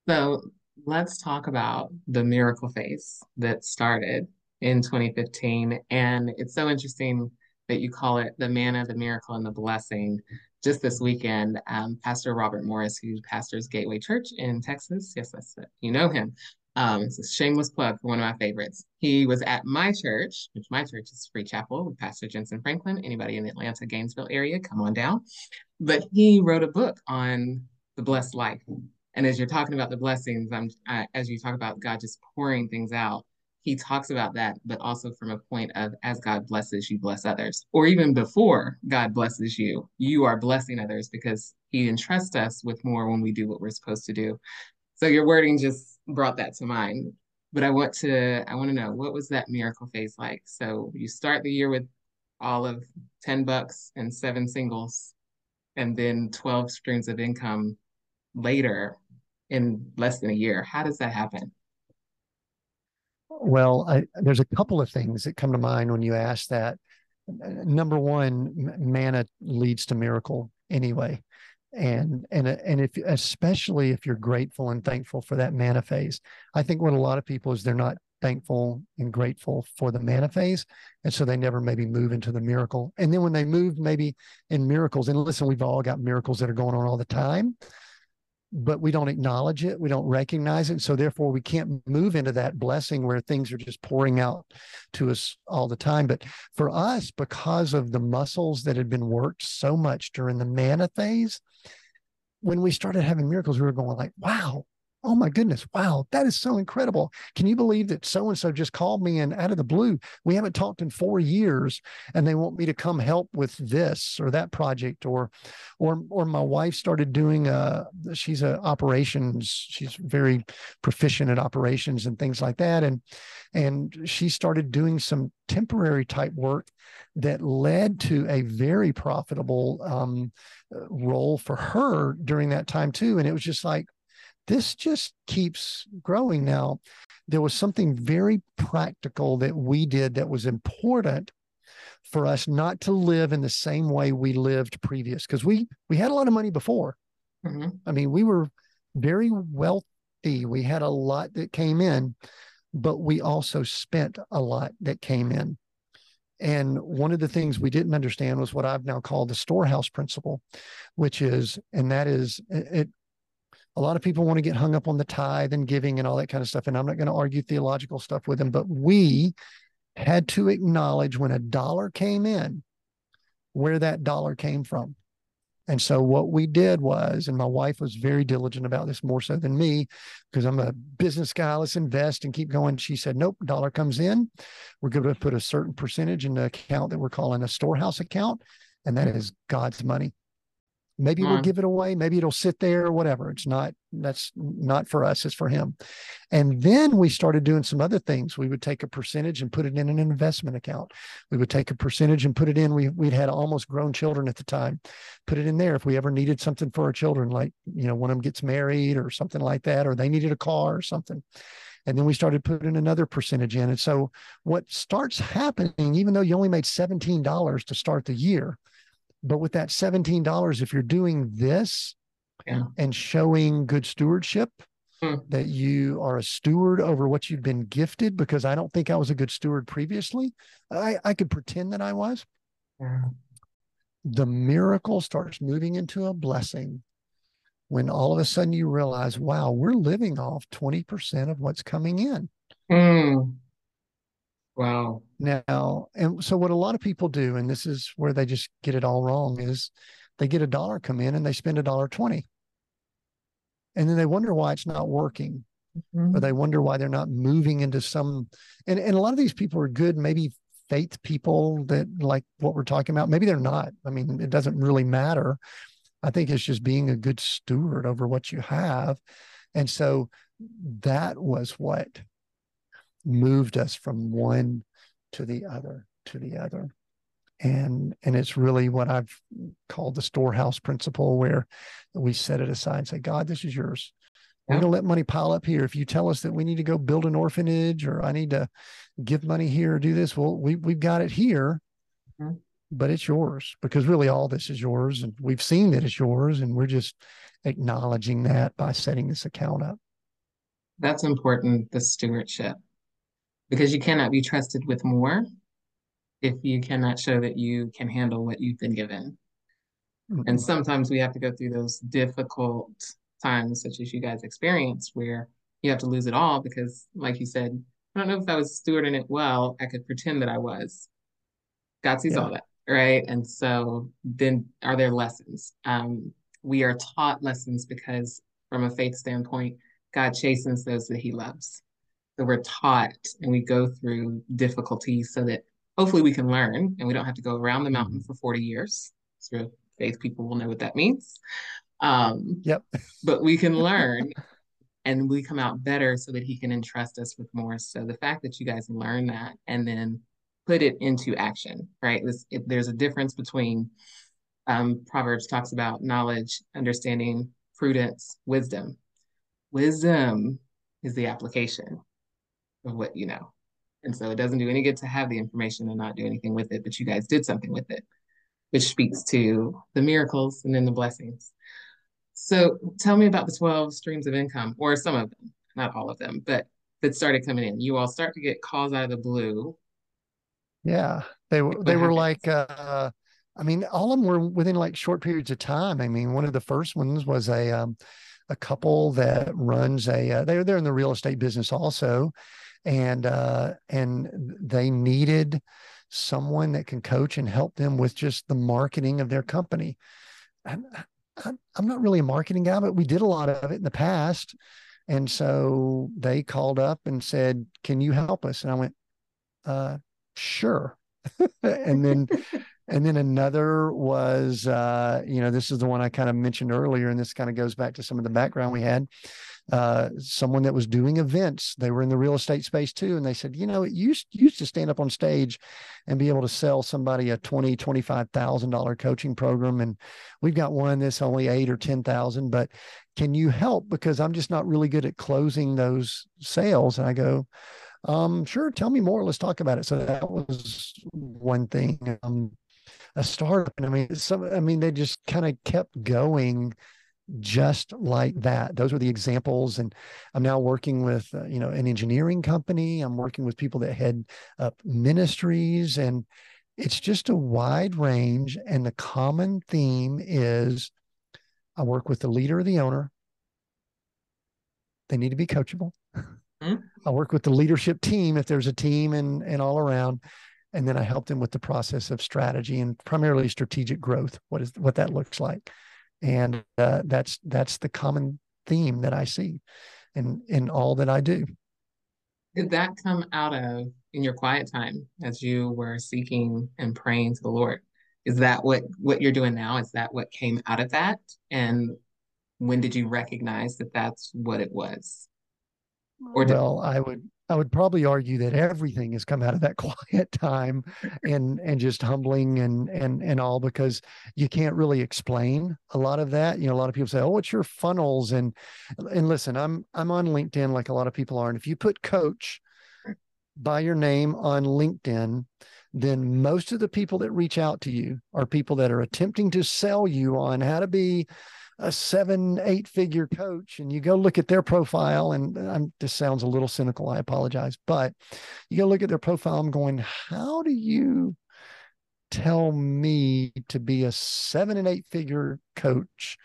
So let's talk about the miracle phase that started in 2015. And it's so interesting that you call it the manna, the miracle, and the blessing. Just this weekend, um, Pastor Robert Morris, who pastors Gateway Church in Texas, yes, that's it. You know him. Um, it's a shameless plug for one of my favorites. He was at my church, which my church is Free Chapel with Pastor Jentezen Franklin. Anybody in the Atlanta, Gainesville area, come on down. But he wrote a book on the blessed life. And as you're talking about the blessings, I'm uh, as you talk about God just pouring things out, he talks about that, but also from a point of as God blesses you, bless others, or even before God blesses you, you are blessing others because He entrusts us with more when we do what we're supposed to do. So your wording just brought that to mind. But I want to I want to know what was that miracle phase like? So you start the year with all of 10 bucks and seven singles and then 12 streams of income later in less than a year. How does that happen? Well, I, there's a couple of things that come to mind when you ask that. Number one, manna leads to miracle anyway, and and and if especially if you're grateful and thankful for that manna phase, I think what a lot of people is they're not thankful and grateful for the manna phase, and so they never maybe move into the miracle. And then when they move, maybe in miracles, and listen, we've all got miracles that are going on all the time but we don't acknowledge it we don't recognize it so therefore we can't move into that blessing where things are just pouring out to us all the time. But for us because of the muscles that had been worked so much during the manna phase when we started having miracles we were going like wow oh my goodness, wow, that is so incredible. Can you believe that so and so just called me and out of the blue? We haven't talked in four years and they want me to come help with this or that project or or or my wife started doing uh she's a operations, she's very proficient at operations and things like that. And and she started doing some temporary type work that led to a very profitable um, role for her during that time too. And it was just like, this just keeps growing now. There was something very practical that we did that was important for us not to live in the same way we lived previous because we we had a lot of money before. Mm-hmm. I mean, we were very wealthy. We had a lot that came in, but we also spent a lot that came in. And one of the things we didn't understand was what I've now called the storehouse principle, which is, and that is, it a lot of people want to get hung up on the tithe and giving and all that kind of stuff. And I'm not going to argue theological stuff with them, but we had to acknowledge when a dollar came in, where that dollar came from. And so what we did was, and my wife was very diligent about this more so than me, because I'm a business guy, let's invest and keep going. She said, nope, dollar comes in. We're going to put a certain percentage in the account that we're calling a storehouse account. And that is God's money. Maybe we'll hmm. give it away. Maybe it'll sit there or whatever. It's not, that's not for us. It's for him. And then we started doing some other things. We would take a percentage and put it in an investment account. We would take a percentage and put it in. We, we'd had almost grown children at the time, put it in there. If we ever needed something for our children, like, you know, one of them gets married or something like that, or they needed a car or something. And then we started putting another percentage in. And so what starts happening, even though you only made $17 to start the year, but with that $17, if you're doing this yeah. and showing good stewardship, mm. that you are a steward over what you've been gifted because I don't think I was a good steward previously. I, I could pretend that I was. Yeah. The miracle starts moving into a blessing when all of a sudden you realize, wow, we're living off 20% of what's coming in. Mm. Wow. Now, and so what a lot of people do, and this is where they just get it all wrong, is they get a dollar come in and they spend a dollar 20. And then they wonder why it's not working. Mm-hmm. Or they wonder why they're not moving into some and, and a lot of these people are good, maybe faith people that like what we're talking about. Maybe they're not. I mean, it doesn't really matter. I think it's just being a good steward over what you have. And so that was what moved us from one to the other to the other. And and it's really what i've called the storehouse principle where we set it aside and say god this is yours. Yeah. we're going to let money pile up here. If you tell us that we need to go build an orphanage or i need to give money here or do this well we, we've got it here mm-hmm. but it's yours because really all this is yours and we've seen that it's yours and we're just acknowledging that by setting this account up. That's important the stewardship because you cannot be trusted with more if you cannot show that you can handle what you've been given. Mm-hmm. And sometimes we have to go through those difficult times, such as you guys experienced, where you have to lose it all because, like you said, I don't know if I was stewarding it well. I could pretend that I was. God sees yeah. all that, right? And so then are there lessons? Um, we are taught lessons because, from a faith standpoint, God chastens those that He loves. So we're taught and we go through difficulties so that hopefully we can learn and we don't have to go around the mountain mm-hmm. for 40 years. So faith people will know what that means. Um, yep. but we can <laughs> learn and we come out better so that he can entrust us with more. So the fact that you guys learn that and then put it into action, right? it, there's a difference between um, Proverbs talks about knowledge, understanding, prudence, wisdom. Wisdom is the application of what you know. And so it doesn't do any good to have the information and not do anything with it, but you guys did something with it, which speaks to the miracles and then the blessings. So tell me about the 12 streams of income, or some of them, not all of them, but that started coming in. You all start to get calls out of the blue. Yeah. They were they were like uh I mean, all of them were within like short periods of time. I mean, one of the first ones was a um, a couple that runs a uh, they're they're in the real estate business also, and uh, and they needed someone that can coach and help them with just the marketing of their company. And I'm not really a marketing guy, but we did a lot of it in the past. And so they called up and said, "Can you help us?" And I went, uh, "Sure." <laughs> and then and then another was uh, you know this is the one i kind of mentioned earlier and this kind of goes back to some of the background we had uh, someone that was doing events. They were in the real estate space too. And they said, you know, it used, used to stand up on stage and be able to sell somebody a twenty, $25,000 coaching program. And we've got one that's only eight or 10,000, but can you help? Because I'm just not really good at closing those sales. And I go, um, sure. Tell me more. Let's talk about it. So that was one thing. Um, a startup. And I mean, some, I mean, they just kind of kept going just like that. Those are the examples. And I'm now working with, uh, you know, an engineering company. I'm working with people that head up ministries and it's just a wide range. And the common theme is I work with the leader or the owner. They need to be coachable. Mm-hmm. I work with the leadership team if there's a team and, and all around. And then I help them with the process of strategy and primarily strategic growth. What is what that looks like and uh, that's that's the common theme that I see in in all that I do. Did that come out of in your quiet time as you were seeking and praying to the Lord? Is that what what you're doing now? Is that what came out of that? And when did you recognize that that's what it was? Or did- well, I would I would probably argue that everything has come out of that <laughs> quiet time and and just humbling and and and all because you can't really explain a lot of that. You know, a lot of people say, "Oh, what's your funnels?" and and listen, I'm I'm on LinkedIn like a lot of people are, and if you put coach by your name on LinkedIn, then most of the people that reach out to you are people that are attempting to sell you on how to be a seven, eight figure coach and you go look at their profile, and uh, I'm, this sounds a little cynical, I apologize, but you go look at their profile, I'm going, how do you tell me to be a seven and eight figure coach?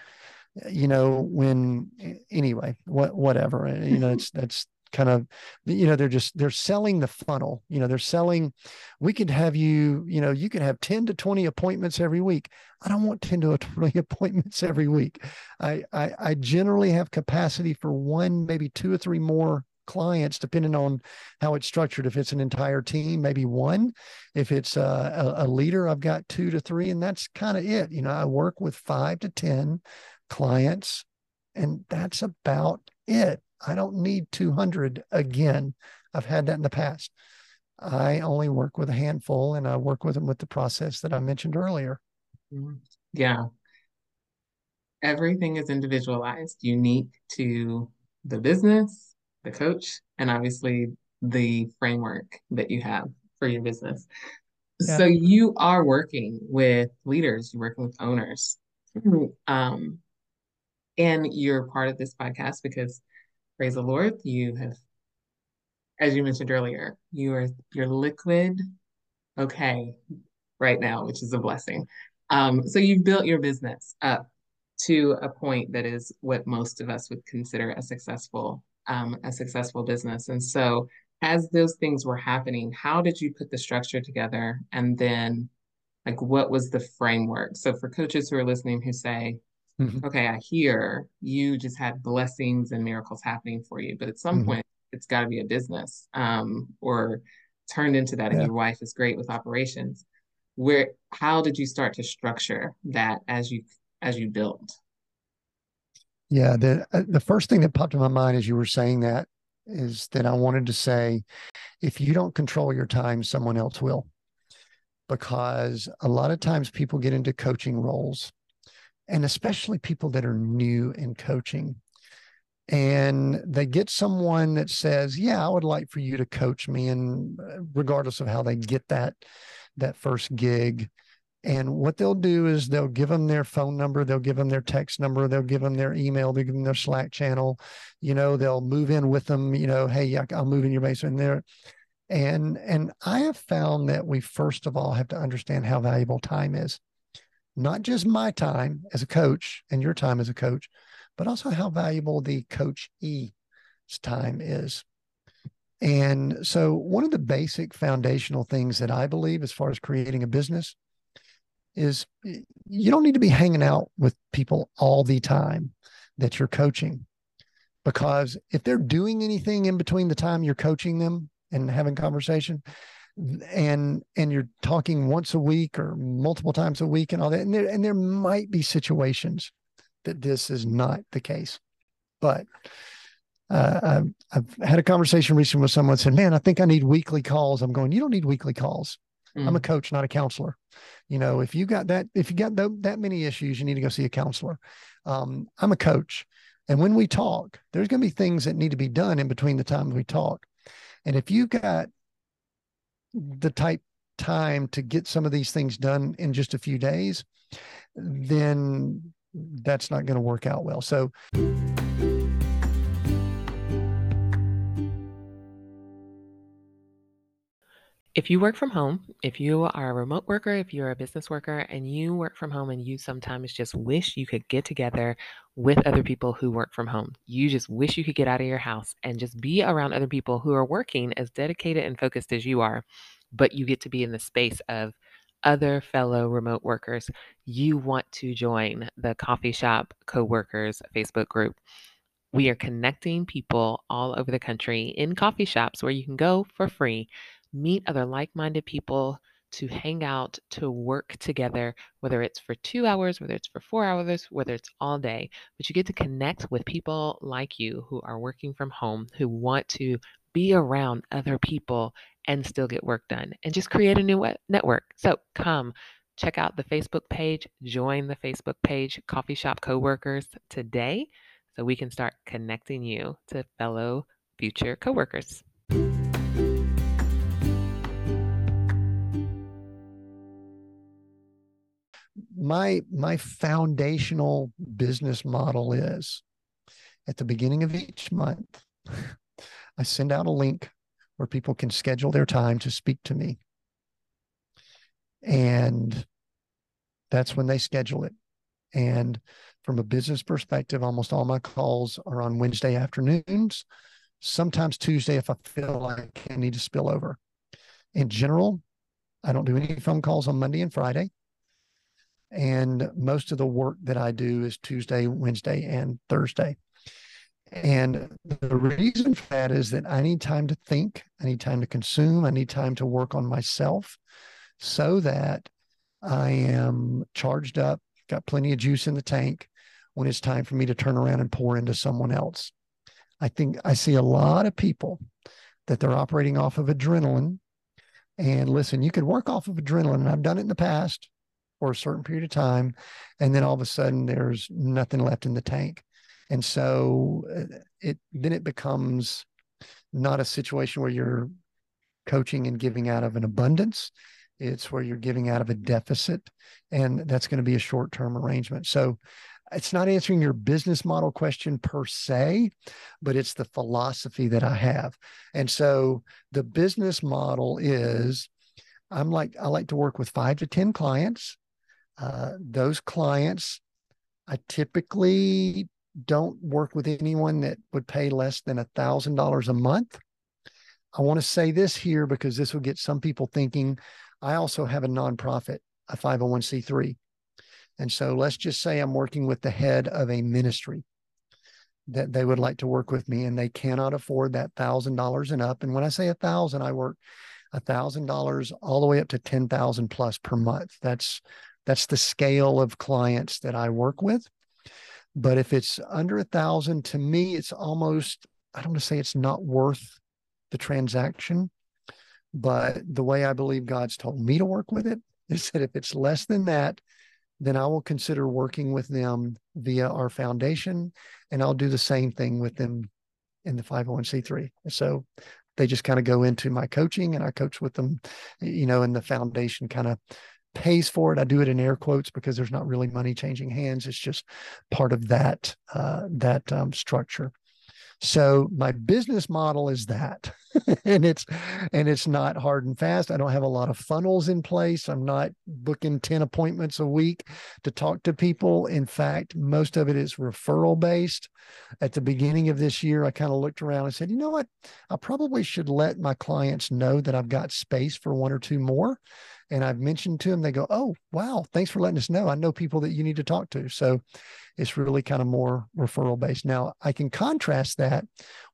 Uh, you know, when anyway, what whatever, uh, you know, it's <laughs> that's kind of you know they're just they're selling the funnel you know they're selling we could have you you know you could have 10 to 20 appointments every week. I don't want 10 to <laughs> 20 appointments every week. I, I i generally have capacity for one maybe two or three more clients depending on how it's structured. If it's an entire team maybe one. If it's a, a, a leader i've got two to three and that's kind of it. You know i work with five to ten clients and that's about it I don't need 200 again. I've had that in the past. I only work with a handful and I work with them with the process that I mentioned earlier. Mm-hmm. Yeah. Everything is individualized, unique to the business, the coach, and obviously the framework that you have for your business. Yeah. So you are working with leaders, you're working with owners. Um, and you're part of this podcast because praise the Lord, you have, as you mentioned earlier, you are you're liquid, okay, right now, which is a blessing. Um, so you've built your business up to a point that is what most of us would consider a successful um, a successful business. And so as those things were happening, how did you put the structure together? And then like what was the framework? So for coaches who are listening who say, Mm-hmm. Okay, I hear you just had blessings and miracles happening for you, but at some mm-hmm. point it's got to be a business um, or turned into that. Yeah. And your wife is great with operations. Where how did you start to structure that as you as you built? Yeah, the uh, the first thing that popped in my mind as you were saying that is that I wanted to say, if you don't control your time, someone else will. Because a lot of times people get into coaching roles and especially people that are new in coaching. And they get someone that says, "Yeah, I would like for you to coach me," and uh, regardless of how they get that that first gig, and what they'll do is they'll give them their phone number, they'll give them their text number, they'll give them their email, they'll give them their Slack channel. You know, they'll move in with them. You know, hey, I'll move in your basement there. And and I have found that we first of all have to understand how valuable time is not just my time as a coach and your time as a coach, but also how valuable the coach E's time is. And so, one of the basic foundational things that I believe as far as creating a business is you don't need to be hanging out with people all the time that you're coaching. Because if they're doing anything in between the time you're coaching them and having conversation, and and you're talking once a week or multiple times a week and all that and there and there might be situations that this is not the case. But uh, I've, I've had a conversation recently with someone said man i think i need weekly calls. I'm going you don't need weekly calls. Mm. i'm a mm. coach not a counselor. You know if you got that if you got th- that many issues you need to go see a counselor. Um, i'm a coach and when we talk there's going to be things that need to be done in between the time we talk. And if you've got the type time to get some of these things done in just a few days, then that's not going to work out well. So, If you work from home, if you are a remote worker, if you're a business worker and you work from home and you sometimes just wish you could get together with other people who work from home, you just wish you could get out of your house and just be around other people who are working as dedicated and focused as you are, but you get to be in the space of other fellow remote workers, you want to join the Coffee Shop Co-workers Facebook group. We are connecting people all over the country in coffee shops where you can go for free meet other like minded people, to hang out, to work together, whether it's for two hours, whether it's for four hours, whether it's all day. But you get to connect with people like you who are working from home, who want to be around other people and still get work done and just create a new network. So come check out the Facebook page, join the Facebook page, Coffee Shop Coworkers today so we can start connecting you to fellow future coworkers. My my foundational business model is at the beginning of each month, <laughs> I send out a link where people can schedule their time to speak to me. And that's when they schedule it. And from a business perspective, almost all my calls are on Wednesday afternoons, sometimes Tuesday if I feel like I need to spill over. In general, I don't do any phone calls on Monday and Friday. And most of the work that I do is Tuesday, Wednesday, and Thursday. And the reason for that is that I need time to think, I need time to consume, I need time to work on myself so that I am charged up, got plenty of juice in the tank when it's time for me to turn around and pour into someone else. I think I see a lot of people that they're operating off of adrenaline. And listen, you can work off of adrenaline, and I've done it in the past for a certain period of time. And then all of a sudden, there's nothing left in the tank. And so uh, it then it becomes not a situation where you're coaching and giving out of an abundance. It's where you're giving out of a deficit and that's going to be a short-term arrangement. So it's not answering your business model question per se but it's the philosophy that i have. And so the business model is i'm like i like to work with five to ten clients uh, those clients i typically don't work with anyone that would pay less than a thousand dollars a month. I want to say this here because this will get some people thinking. I also have a nonprofit, a 501c3. And so let's just say I'm working with the head of a ministry that they would like to work with me and they cannot afford that thousand dollars and up. And when I say a thousand, I work a thousand dollars all the way up to 10,000 plus per month. That's, that's the scale of clients that I work with. But if it's under a thousand, to me, it's almost, I don't want to say it's not worth the transaction. But the way I believe God's told me to work with it <laughs> is that if it's less than that, then I will consider working with them via our foundation. And I'll do the same thing with them in the 501c3. So they just kind of go into my coaching and I coach with them, you know, and the foundation kind of pays for it. I do it in air quotes because there's not really money changing hands. It's just part of that uh, that um, structure. So my business model is that, <laughs> and it's and it's not hard and fast. I don't have a lot of funnels in place. I'm not booking ten appointments a week to talk to people. In fact, most of it is referral based. At the beginning of this year, I kind of looked around and said, you know what, I probably should let my clients know that I've got space for one or two more and I've mentioned to them, they go, "Oh, wow, thanks for letting us know. I know people that you need to talk to." So it's really kind of more referral based. Now I can contrast that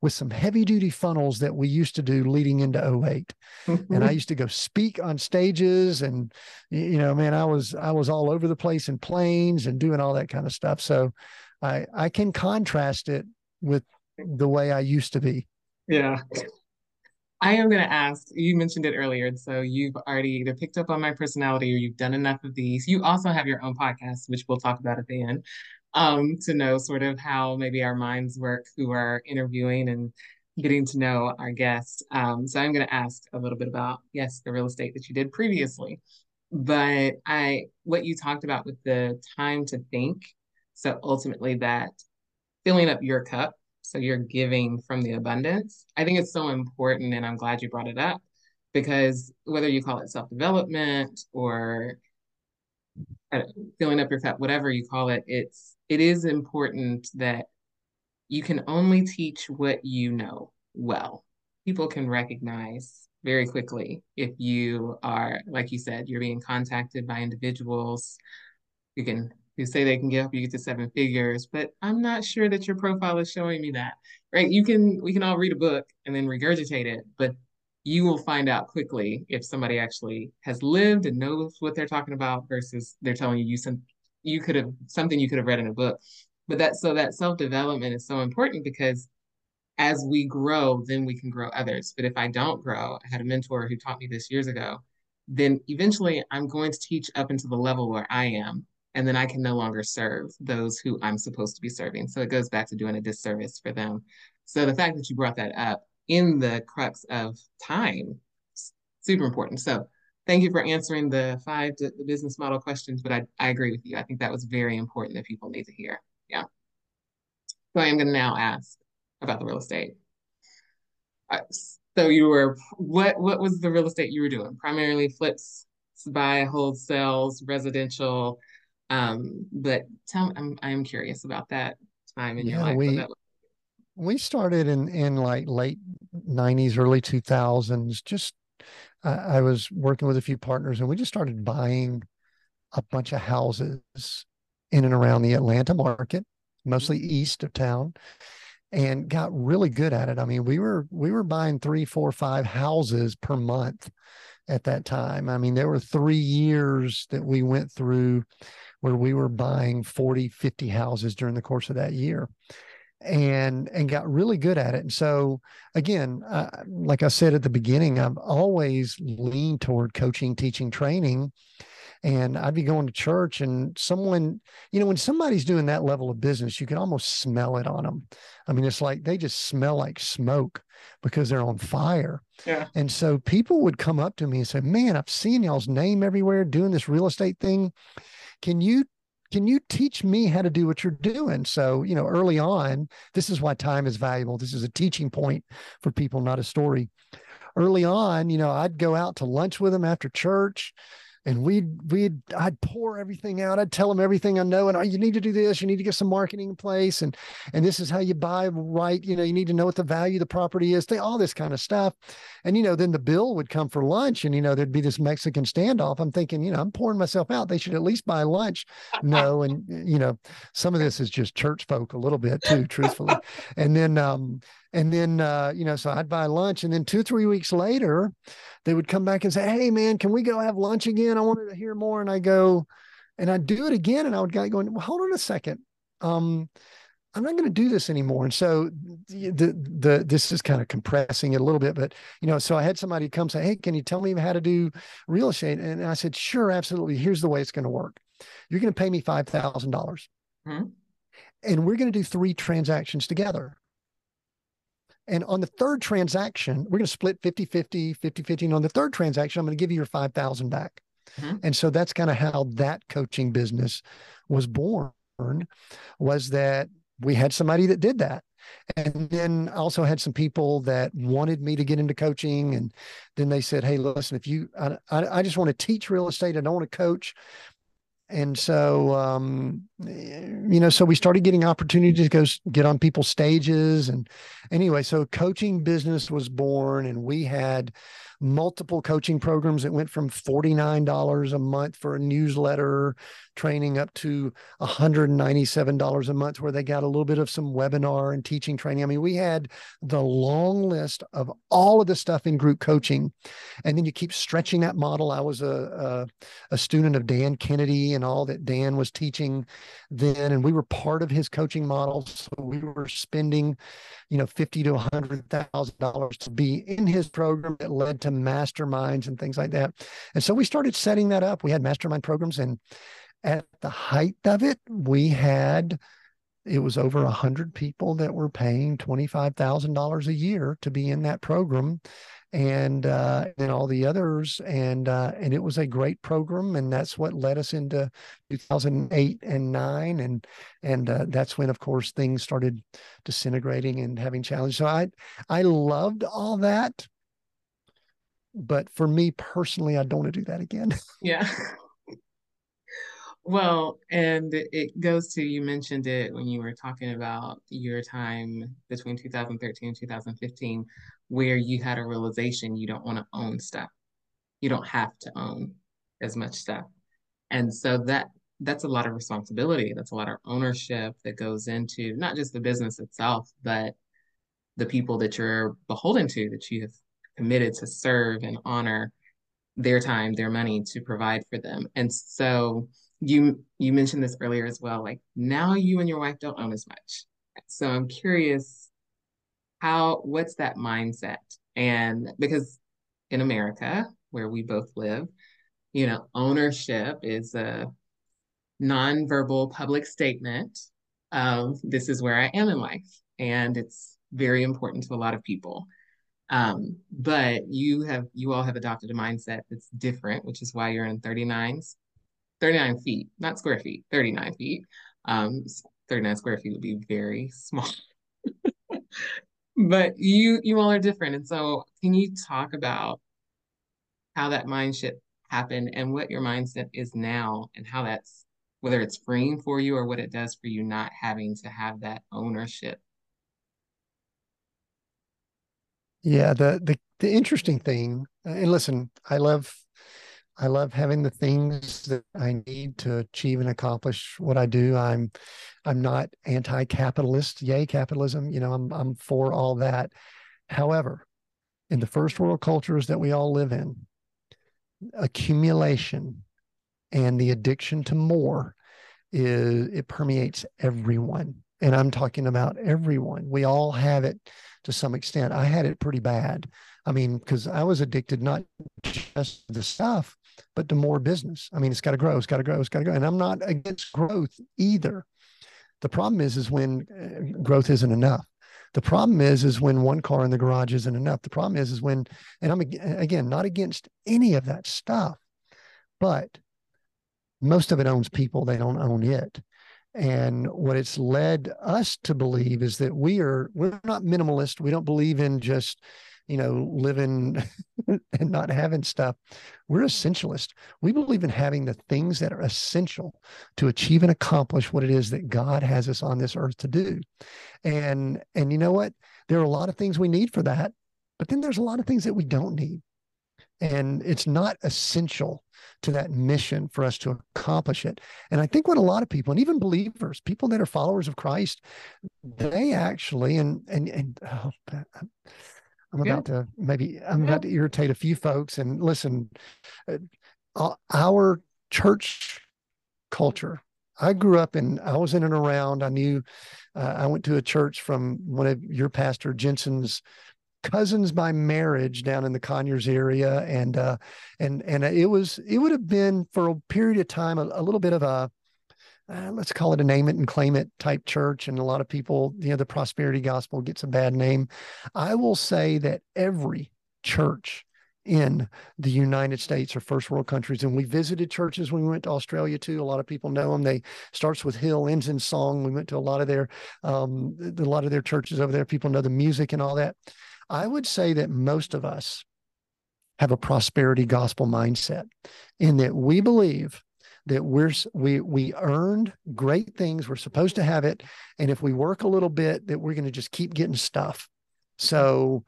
with some heavy duty funnels that we used to do leading into 8 mm-hmm. and I <laughs> used to go speak on stages, and you know, man, I was I was all over the place in planes and doing all that kind of stuff. So I I can contrast it with the way I used to be. Yeah. I am going to ask, you mentioned it earlier. So you've already either picked up on my personality or you've done enough of these. You also have your own podcast, which we'll talk about at the end, um, to know sort of how maybe our minds work who are interviewing and getting to know our guests. Um, so I'm going to ask a little bit about, yes, the real estate that you did previously. But I, what you talked about with the time to think. So ultimately, that filling up your cup so you're giving from the abundance. I think it's so important, and I'm glad you brought it up because whether you call it self development or filling up your cup, whatever you call it, it's it is important that you can only teach what you know well. People can recognize very quickly if you are, like you said, you're being contacted by individuals. You can who say they can help you get to seven figures, but I'm not sure that your profile is showing me that. Right? You can we can all read a book and then regurgitate it, but you will find out quickly if somebody actually has lived and knows what they're talking about versus they're telling you you some you could have something you could have read in a book. But that so that self-development is so important because as we grow, then we can grow others. But if I don't grow, I had a mentor who taught me this years ago, then eventually I'm going to teach up into the level where I am and then I can no longer serve those who I'm supposed to be serving. So it goes back to doing a disservice for them. So the fact that you brought that up in the crux of time, super important. So thank you for answering the five the business model questions. But I, I agree with you. I think that was very important that people need to hear. Yeah. So I am going to now ask about the real estate. Uh, so you were what? What was the real estate you were doing? Primarily flips, buy, hold, sells, residential. Um, but tell me, I'm I'm curious about that time in yeah, your life. We, we started in in like late 90s early 2000s just uh, i was working with a few partners and we just started buying a bunch of houses in and around the atlanta market mostly east of town and got really good at it. I mean we were we were buying three four five houses per month at that time. I mean there were three years that we went through where we were buying 40 50 houses during the course of that year and and got really good at it. And so again uh, like i said at the beginning i've always leaned toward coaching teaching training and i'd be going to church and someone you know when somebody's doing that level of business you can almost smell it on them i mean it's like they just smell like smoke because they're on fire. Yeah. and so people would come up to me and say man i've seen y'all's name everywhere doing this real estate thing can you can you teach me how to do what you're doing? So, you know, early on, this is why time is valuable. This is a teaching point for people, not a story. Early on, you know, I'd go out to lunch with them after church and we'd we'd I'd pour everything out. I'd tell them everything I know, and oh, you need to do this. You need to get some marketing in place, and and this is how you buy right. You know, you need to know what the value of the property is. They, all this kind of stuff, and you know, then the bill would come for lunch, and you know, there'd be this Mexican standoff. I'm thinking, you know, I'm pouring myself out. They should at least buy lunch. No, <laughs> and you know, some of this is just church folk a little bit too, truthfully. And then um, and then, uh, you know, so I'd buy lunch. And then two, three weeks later, they would come back and say, Hey, man, can we go have lunch again? I wanted to hear more. And I go, and I'd do it again. And I would go going, well, hold on a second. Um, I'm not going to do this anymore. And so the, the, this is kind of compressing it a little bit, but you know, so I had somebody come say, Hey, can you tell me how to do real estate? And I said, sure, absolutely. Here's the way it's going to work. You're going to pay me $5,000 hmm and we're going to do three transactions together. And on the third transaction, we're going to split 50 50, 50 50. And on the third transaction, I'm going to give you your 5,000 back. Mm-hmm. And so that's kind of how that coaching business was born was that we had somebody that did that. And then I also had some people that wanted me to get into coaching. And then they said, Hey, listen, if you, I, I, I just want to teach real estate. I don't want to coach and so um, you know so we started getting opportunities to go get on people's stages. And anyway so coaching business was born and we had multiple coaching programs that went from $49 a month for a newsletter training up to $197 a month where they got a little bit of some webinar and teaching training. I mean, we had the long list of all of the stuff in group coaching. And then you keep stretching that model. I was a, a, a student of Dan Kennedy and all that Dan was teaching then, and we were part of his coaching model. So we were spending, you know, fifty to hundred thousand dollars to be in his program that led to masterminds and things like that. And so we started setting that up. We had mastermind programs, and at the height of it, we had it was over a hundred people that were paying twenty five thousand dollars a year to be in that program, and uh, and all the others, and uh, and it was a great program, and that's what led us into two thousand eight and nine, and and uh, that's when, of course, things started disintegrating and having challenges. So I I loved all that but for me personally, I don't want to do that again. Yeah. <laughs> Well, and it goes to you mentioned it when you were talking about your time between 2013 and 2015, where you had a realization you don't want to own stuff. You don't have to own as much stuff. And so that that's a lot of responsibility. That's a lot of ownership that goes into not just the business itself, but the people that you're beholden to that you have committed to serve and honor their time, their money to provide for them. And so you you mentioned this earlier as well, like now you and your wife don't own as much. So I'm curious how what's that mindset? And because in America, where we both live, you know, ownership is a nonverbal public statement of this is where I am in life. And it's very important to a lot of people. Um, but you have you all have adopted a mindset that's different, which is why you're in 39, 39 feet, not square feet, 39 feet. Um, 39 square feet would be very <laughs> small. but you you all are different. And so can you talk about how that mindset happened and what your mindset is now and how that's whether it's freeing for you or what it does for you not having to have that ownership yeah the the, the interesting thing and listen i love i love having the things that i need to achieve and accomplish what i do. I'm i'm not anti-capitalist yay capitalism you know i'm i'm for all that. However in the first world cultures that we all live in accumulation and the addiction to more is it permeates everyone. And i'm talking about everyone. We all have it to some extent. I had it pretty bad. I mean because i was addicted not just the stuff but to more business. I mean it's got to grow it's got to grow it's got to grow. And i'm not against growth either. The problem is is when uh, growth isn't enough. The problem is is when one car in the garage isn't enough. The problem is is when and i'm again not against any of that stuff but most of it owns people they don't own it. And what it's led us to believe is that we are we're not minimalist. We don't believe in just you know living <laughs> and not having stuff. We're essentialist. We believe in having the things that are essential to achieve and accomplish what it is that god has us on this earth to do. And and you know what? There are a lot of things we need for that but then there's a lot of things that we don't need. And it's not essential to that mission for us to accomplish it. And I think what a lot of people, and even believers, people that are followers of Christ, they actually, and and and oh, I'm about to maybe I'm about to irritate a few folks. And listen, uh, our church culture. I grew up in, I was in and around. I knew, uh, I went to a church from one of your pastor Jentezen's cousins by marriage down in the Conyers area, and uh, and and it was it would have been for a period of time a, a little bit of a uh, let's call it a name it and claim it type church, and a lot of people, you know, the prosperity gospel gets a bad name. I will say that every church in the United States or first world countries. And we visited churches when we went to Australia too. A lot of people know them. They starts with Hill, ends in song. We went to a lot of their um, a lot of their churches over there. People know the music and all that. I would say that most of us have a prosperity gospel mindset in that we believe that we're we we earned great things we're supposed to have it and if we work a little bit that we're going to just keep getting stuff so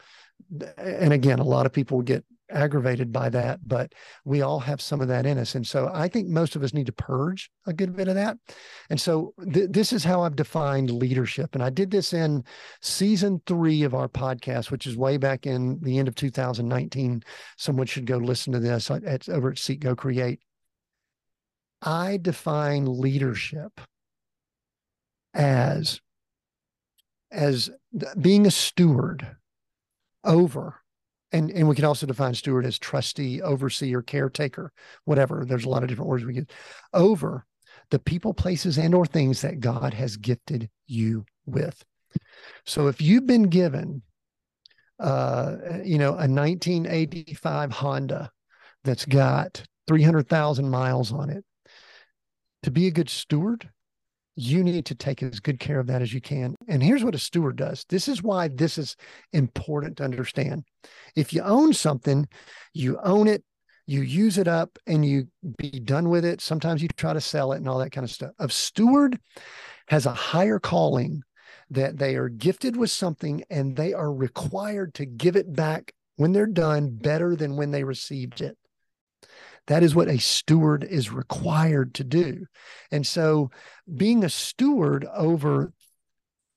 and again a lot of people get aggravated by that, but we all have some of that in us. And so I think most of us need to purge a good bit of that. And so th- this is how I've defined leadership. And I did this in season three of our podcast, which is way back in the end of 2019. Someone should go listen to this at, over at Seek Go Create. I define leadership as as being a steward over and and we can also define steward as trustee, overseer, caretaker, whatever. There's a lot of different words we use over the people, places, and or things that God has gifted you with. So if you've been given, uh, you know, a 1985 Honda that's got 300,000 miles on it, to be a good steward, you need to take as good care of that as you can. And here's what a steward does. This is why this is important to understand. If you own something, you own it, you use it up, and you be done with it. Sometimes you try to sell it and all that kind of stuff. A steward has a higher calling that they are gifted with something and they are required to give it back when they're done better than when they received it. That is what a steward is required to do. And so, being a steward over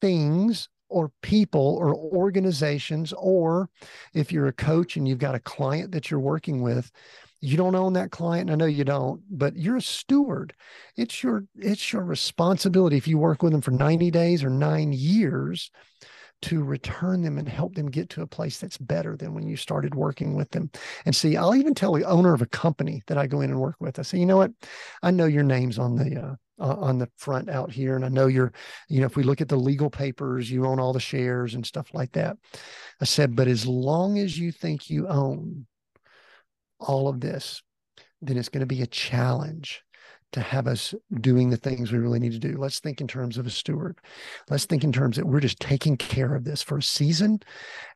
things or people or organizations, or if you're a coach and you've got a client that you're working with, you don't own that client. I know you don't, but you're a steward. It's your it's your responsibility if you work with them for 90 days or 9 years to return them and help them get to a place that's better than when you started working with them. And see, I'll even tell the owner of a company that I go in and work with, I say, you know what? I know your name's on the uh, on the front out here. And I know you're, you know, if we look at the legal papers, you own all the shares and stuff like that. I said, but as long as you think you own all of this, then it's going to be a challenge to have us doing the things we really need to do. Let's think in terms of a steward. Let's think in terms that we're just taking care of this for a season.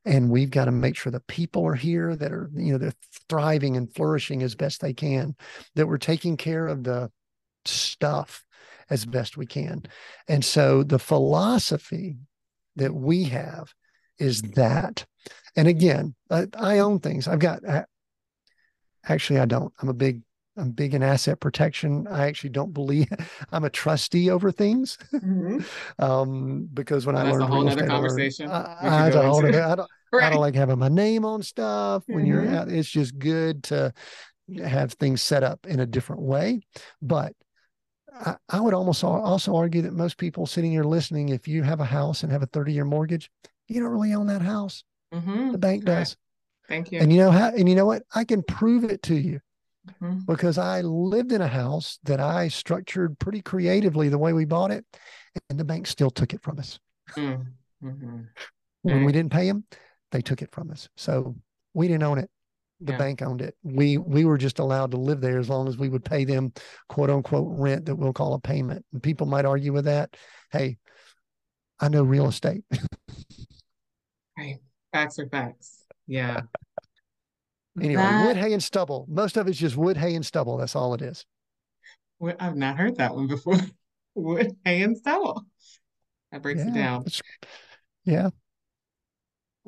And we've got to make sure the people are here that are, you know, they're thriving and flourishing as best they can, that we're taking care of the stuff as best we can. And so the philosophy that we have is that. And again, I, I own things. I've got, actually, I don't. I'm a big I'm big in asset protection. I actually don't believe <laughs> I'm a trustee over things mm-hmm. <laughs> um, because when well, I learned a whole other conversation. I, I, don't, I, <laughs> don't, right. I don't like having my name on stuff when mm-hmm. you're out. It's just good to have things set up in a different way. But I, I would almost also argue that most people sitting here listening, if you have a house and have a 30 year mortgage, you don't really own that house. Mm-hmm. The bank does. Thank you. And you know how, and you know what? I can prove it to you mm-hmm. because I lived in a house that I structured pretty creatively the way we bought it, and the bank still took it from us. Mm-hmm. mm-hmm. When we didn't pay them, they took it from us. So we didn't own it. The yeah. bank owned it. We we were just allowed to live there as long as we would pay them quote unquote rent that we'll call a payment. And people might argue with that. Hey, I know real estate. <laughs> right. Facts are facts. Yeah. Anyway, that, wood, hay, and stubble. Most of it's just wood, hay, and stubble. That's all it is. Well, I've not heard that one before. <laughs> wood, hay, and stubble. That breaks yeah, it down. Yeah.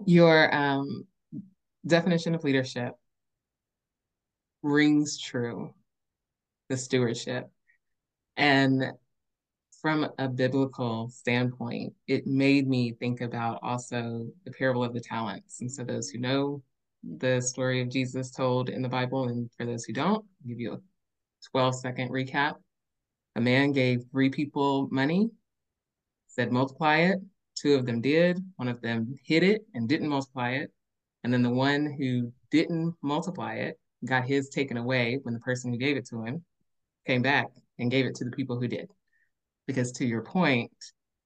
Your um, definition of leadership rings true, the stewardship. And from a biblical standpoint, it made me think about also the parable of the talents. And so, those who know the story of Jesus told in the Bible. And for those who don't, I'll give you a 12 second recap. A man gave three people money, said, multiply it. Two of them did. One of them hid it and didn't multiply it. And then the one who didn't multiply it got his taken away when the person who gave it to him came back and gave it to the people who did. Because to your point,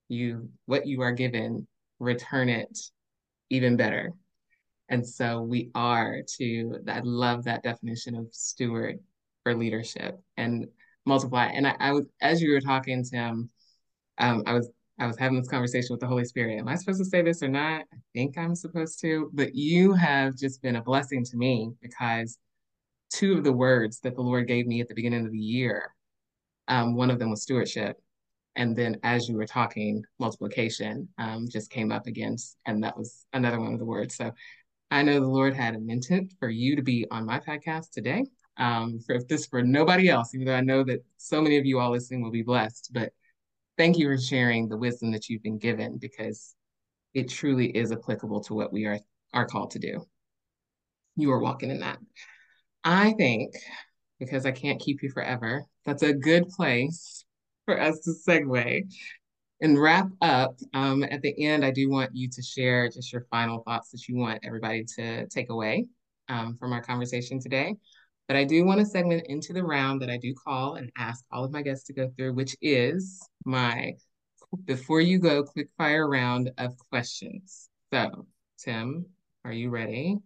you what you are given, return it even better and so we are to, I love that definition of steward for leadership and multiply. And I, I was, as you were talking, Tim, um, I was, I was having this conversation with the Holy Spirit. Am I supposed to say this or not? I think I'm supposed to, but you have just been a blessing to me because two of the words that the Lord gave me at the beginning of the year, um, one of them was stewardship. And then as you were talking, multiplication um, just came up again. And that was another one of the words. So I know the Lord had an intent for you to be on my podcast today. Um, for if this for nobody else, even though I know that so many of you all listening will be blessed, but thank you for sharing the wisdom that you've been given because it truly is applicable to what we are are called to do. You are walking in that. I think because I can't keep you forever, that's a good place for us to segue and wrap up, um, at the end, I do want you to share just your final thoughts that you want everybody to take away um, from our conversation today. But I do want to segment into the round that I do call and ask all of my guests to go through, which is my before you go quick fire round of questions. So, Tim, are you ready?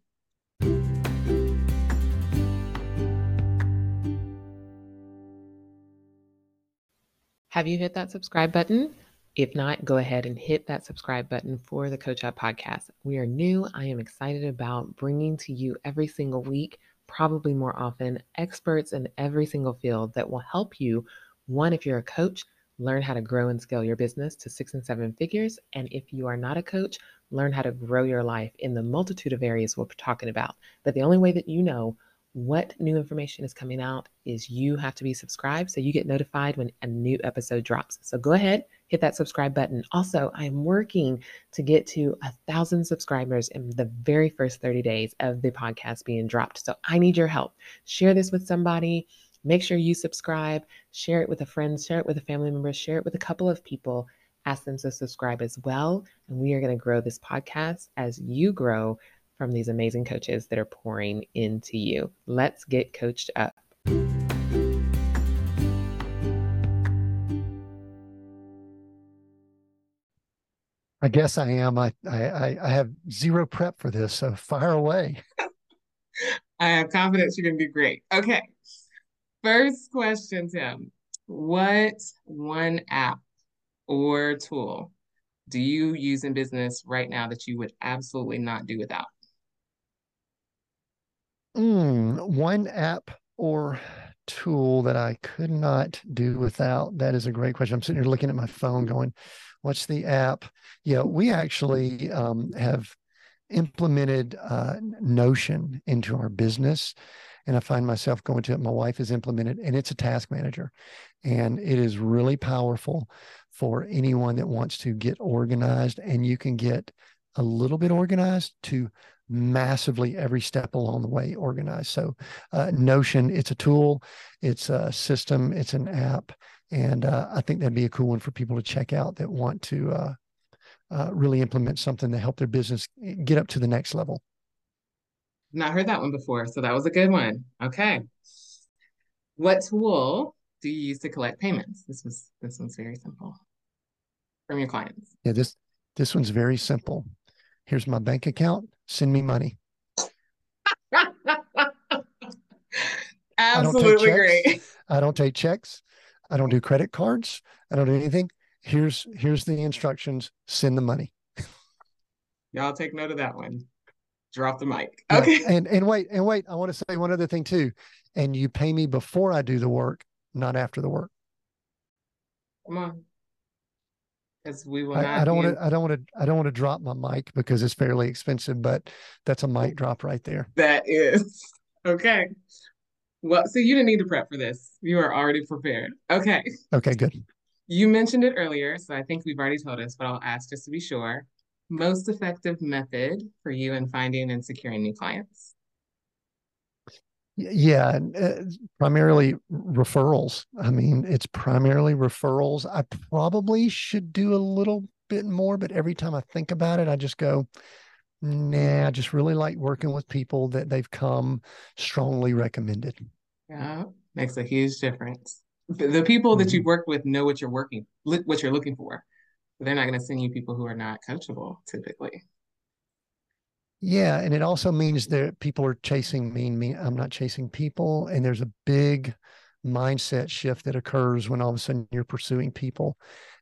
Have you hit that subscribe button? If not, go ahead and hit that subscribe button for the Coach Up podcast. We are new. I am excited about bringing to you every single week, probably more often, experts in every single field that will help you. One, if you're a coach, learn how to grow and scale your business to six and seven figures. And if you are not a coach, learn how to grow your life in the multitude of areas we're talking about. But the only way that you know what new information is coming out is you have to be subscribed so you get notified when a new episode drops. So go ahead, hit that subscribe button. Also, I'm working to get to a thousand subscribers in the very first 30 days of the podcast being dropped. So I need your help. Share this with somebody. Make sure you subscribe, share it with a friend, share it with a family member, share it with a couple of people. Ask them to subscribe as well. And we are going to grow this podcast as you grow from these amazing coaches that are pouring into you. Let's get coached up. I guess I am. I, I, I have zero prep for this, so fire away. <laughs> I have confidence you're going to be great. Okay. First question, Tim What one app or tool do you use in business right now that you would absolutely not do without? Mm, one app or tool that I could not do without? That is a great question. I'm sitting here looking at my phone going, what's the app? Yeah, we actually um, have implemented uh, Notion into our business. And I find myself going to it. My wife has implemented, and it's a task manager. And it is really powerful for anyone that wants to get organized. And you can get a little bit organized to massively every step along the way organized. So, uh, Notion, it's a tool, it's a system, it's an app. And uh, I think that'd be a cool one for people to check out that want to uh, uh really implement something to help their business get up to the next level. Not heard that one before. So, that was a good one. Okay. What tool do you use to collect payments? This was this one's very simple from your clients. Yeah, this this one's very simple. Here's my bank account. Send me money. <laughs> Absolutely I great. I don't take checks. I don't do credit cards. I don't do anything. Here's here's the instructions. Send the money. Y'all take note of that one. Drop the mic. Okay. Yeah, and and wait and wait. I want to say one other thing too. And you pay me before I do the work, not after the work. Come on because we will I, I don't want to. I don't want to. I don't want to drop my mic because it's fairly expensive, but that's a mic drop right there. That is <laughs> okay. Well, so you didn't need to prep for this. You are already prepared. Okay. Okay. Good. You mentioned it earlier, so I think we've already told us, but I'll ask just to be sure. Most effective method for you in finding and securing new clients? Yeah, uh, primarily referrals. I mean, it's primarily referrals. I probably should do a little bit more, but every time I think about it, I just go, nah, I just really like working with people that they've come strongly recommended. Yeah, makes a huge difference. The people that you mm-hmm. work with know what you're working, what you're looking for. They're not going to send you people who are not coachable typically. Yeah, and it also means that people are chasing me. Me, I'm not chasing people, and there's a big mindset shift that occurs when all of a sudden you're pursuing people,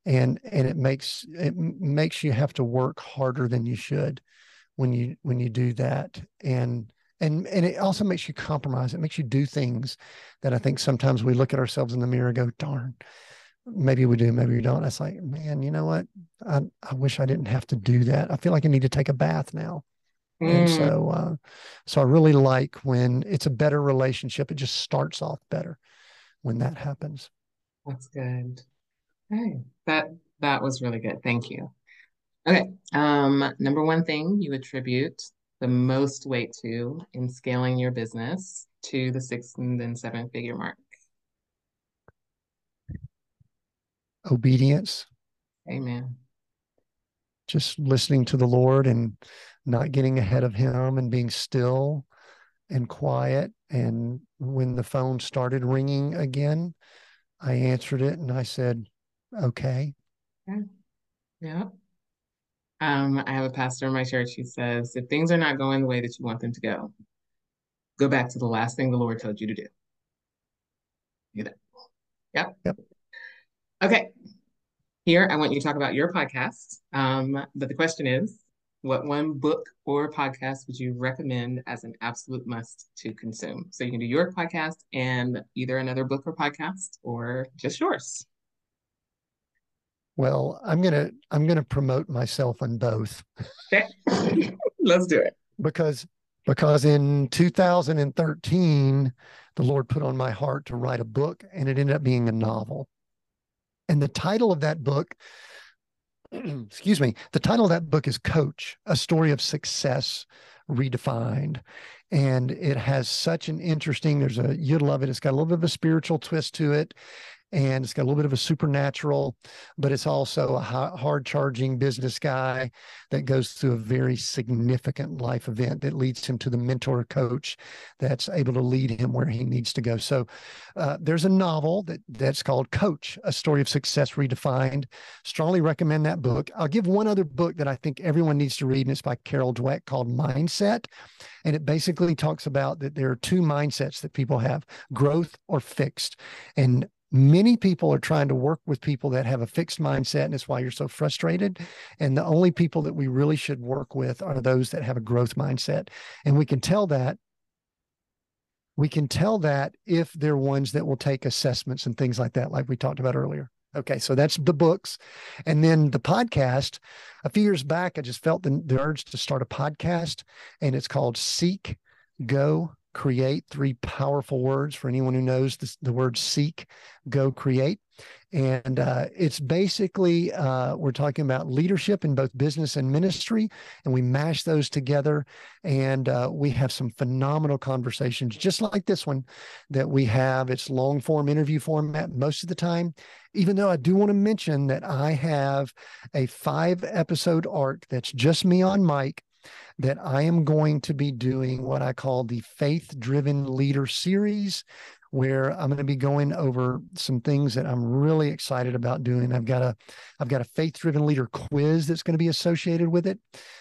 and and it makes it makes you have to work harder than you should when you when you do that, and and and it also makes you compromise. It makes you do things that I think sometimes we look at ourselves in the mirror and go, "Darn." Maybe we do, maybe we don't. It's like, man, you know what? I, I wish I didn't have to do that. I feel like I need to take a bath now and mm. so, uh, so I really like when it's a better relationship. It just starts off better when that happens. That's good. Okay, that that was really good. Thank you. Okay, um, number one thing you attribute the most weight to in scaling your business to the six and then seven figure mark. Obedience. Amen. Just listening to the Lord and not getting ahead of him and being still and quiet. And when the phone started ringing again, I answered it and I said, okay. Yeah. Yeah. Um, I have a pastor in my church who says, if things are not going the way that you want them to go, go back to the last thing the Lord told you to do. Do that. Yep. Yep. Okay. Here, I want you to talk about your podcast. Um, but the question is, what one book or podcast would you recommend as an absolute must to consume? So you can do your podcast and either another book or podcast or just yours. Well, I'm gonna I'm gonna promote myself on both. Okay. <laughs> Let's do it. Because because in 2013, the Lord put on my heart to write a book, and it ended up being a novel. And the title of that book <clears throat> excuse me, the title of that book is Coach, a story of success redefined. And it has such an interesting, there's a, you'd love it. It's got a little bit of a spiritual twist to it. And it's got a little bit of a supernatural, but it's also a hard charging business guy that goes through a very significant life event that leads him to the mentor coach that's able to lead him where he needs to go. So uh, there's a novel that that's called Coach: A Story of Success Redefined. Strongly recommend that book. I'll give one other book that I think everyone needs to read, and it's by Carol Dweck called Mindset, and it basically talks about that there are two mindsets that people have: growth or fixed, and many people are trying to work with people that have a fixed mindset and it's why you're so frustrated. And the only people that we really should work with are those that have a growth mindset. And we can tell that we can tell that if they're ones that will take assessments and things like that like we talked about earlier. Okay so that's the books. And then the podcast. A few years back i just felt the, the urge to start a podcast and it's called seek go create three powerful words for anyone who knows the word seek go create. And uh, it's basically uh, we're talking about leadership in both business and ministry and we mash those together. And uh, we have some phenomenal conversations just like this one that we have. It's long form interview format most of the time even though i do want to mention that i have a five episode arc that's just me on mic that I am going to be doing what I call the Faith Driven Leader Series, where I'm going to be going over some things that I'm really excited about doing. I've got a I've got a faith driven leader quiz that's going to be associated with it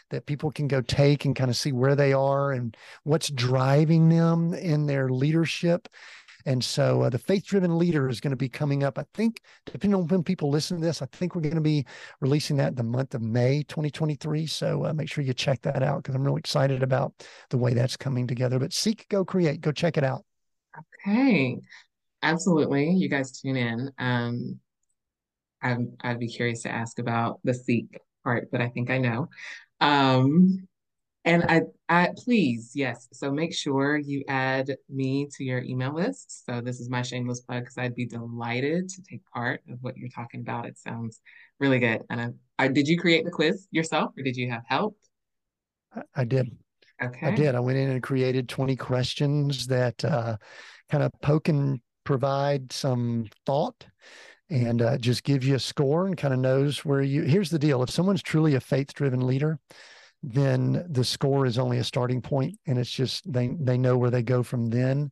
that people can go take and kind of see where they are and what's driving them in their leadership and so uh, the faith driven leader is going to be coming up. I think, depending on when people listen to this, I think we're going to be releasing that in the month of May 2023. So uh, make sure you check that out because I'm really excited about the way that's coming together. But Seek, Go Create, go check it out. Okay. Absolutely. You guys tune in. Um, I'd, I'd be curious to ask about the Seek part, but I think I know. Um, and I, I please, yes. So make sure you add me to your email list. So this is my shameless plug because I'd be delighted to take part of what you're talking about. It sounds really good. And I, I did you create the quiz yourself or did you have help? I did. Okay. I did. I went in and created 20 questions that uh, kind of poke and provide some thought and uh, just gives you a score and kind of knows where you. Here's the deal if someone's truly a faith driven leader, then the score is only a starting point and it's just they they know where they go from then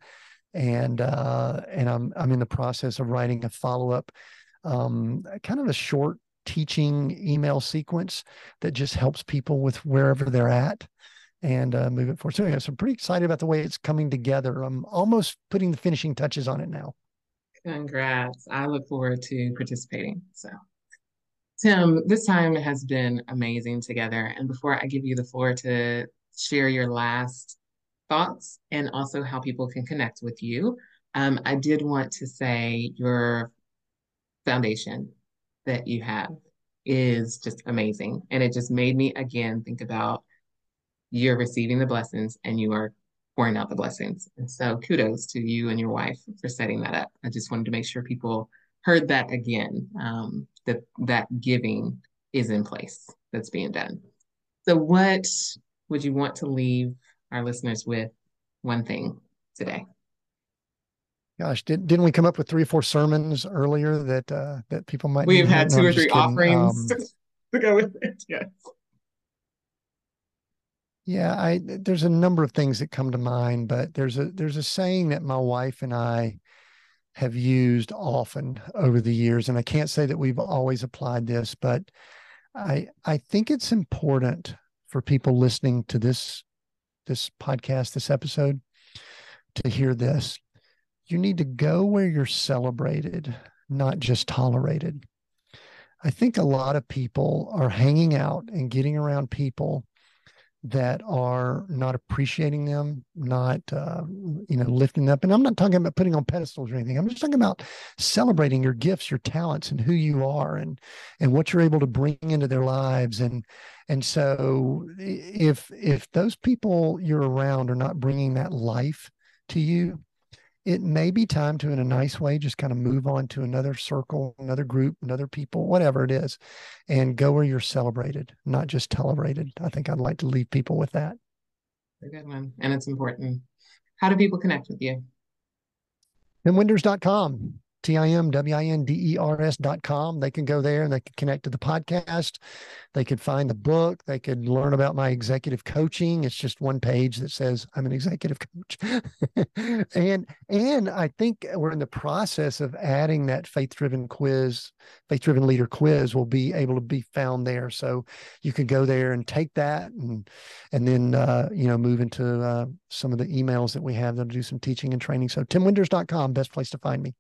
and uh and i'm i'm in the process of writing a follow-up um kind of a short teaching email sequence that just helps people with wherever they're at and uh, move it forward. So, yeah, so I'm pretty excited about the way it's coming together. I'm almost putting the finishing touches on it now. Congrats. I look forward to participating. So Tim, this time has been amazing together. And before I give you the floor to share your last thoughts and also how people can connect with you, um, I did want to say your foundation that you have is just amazing. And it just made me again think about you're receiving the blessings and you are pouring out the blessings. And so kudos to you and your wife for setting that up. I just wanted to make sure people heard that again um, that that giving is in place that's being done. So what would you want to leave our listeners with one thing today? Gosh did, didn't we come up with three or four sermons earlier that uh that people might we've had two no, or three offerings um, <laughs> to go with it yes. Yeah i there's a number of things that come to mind but there's a there's a saying that my wife and i have used often over the years. And I can't say that we've always applied this, but I I think it's important for people listening to this this podcast, this episode, to hear this. You need to go where you're celebrated, not just tolerated. I think a lot of people are hanging out and getting around people that are not appreciating them, not uh, you know lifting up. And I'm not talking about putting on pedestals or anything. I'm just talking about celebrating your gifts, your talents, and who you are, and and what you're able to bring into their lives. And and so if if those people you're around are not bringing that life to you, it may be time to, in a nice way, just kind of move on to another circle, another group, another people, whatever it is, and go where you're celebrated, not just tolerated. I think I'd like to leave people with that. A good one. And it's important. How do people connect with you? TimWinders.com. T I M W I N D E R S dot com. They can go there and they can connect to the podcast. They could find the book. They could learn about my executive coaching. It's just one page that says I'm an executive coach. <laughs> and and I think we're in the process of adding that faith driven quiz, faith driven leader quiz will be able to be found there. So you can go there and take that and and then uh, you know move into uh, some of the emails that we have that'll do some teaching and training. So timwinders.com, best place to find me.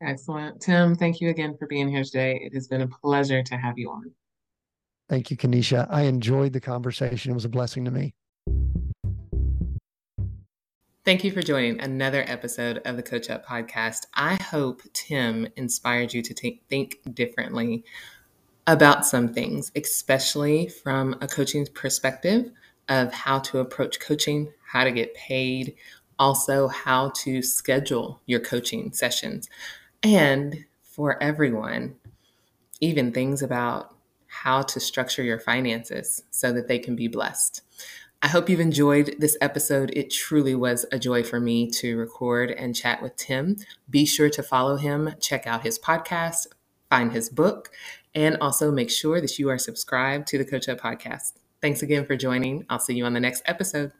Excellent. Tim, thank you again for being here today. It has been a pleasure to have you on. Thank you, Kanisha. I enjoyed the conversation. It was a blessing to me. Thank you for joining another episode of the Coach Up podcast. I hope Tim inspired you to t- think differently about some things, especially from a coaching perspective of how to approach coaching, how to get paid, also how to schedule your coaching sessions. And for everyone, even things about how to structure your finances so that they can be blessed. I hope you've enjoyed this episode. It truly was a joy for me to record and chat with Tim. Be sure to follow him, check out his podcast, find his book, and also make sure that you are subscribed to the Coach Up podcast. Thanks again for joining. I'll see you on the next episode.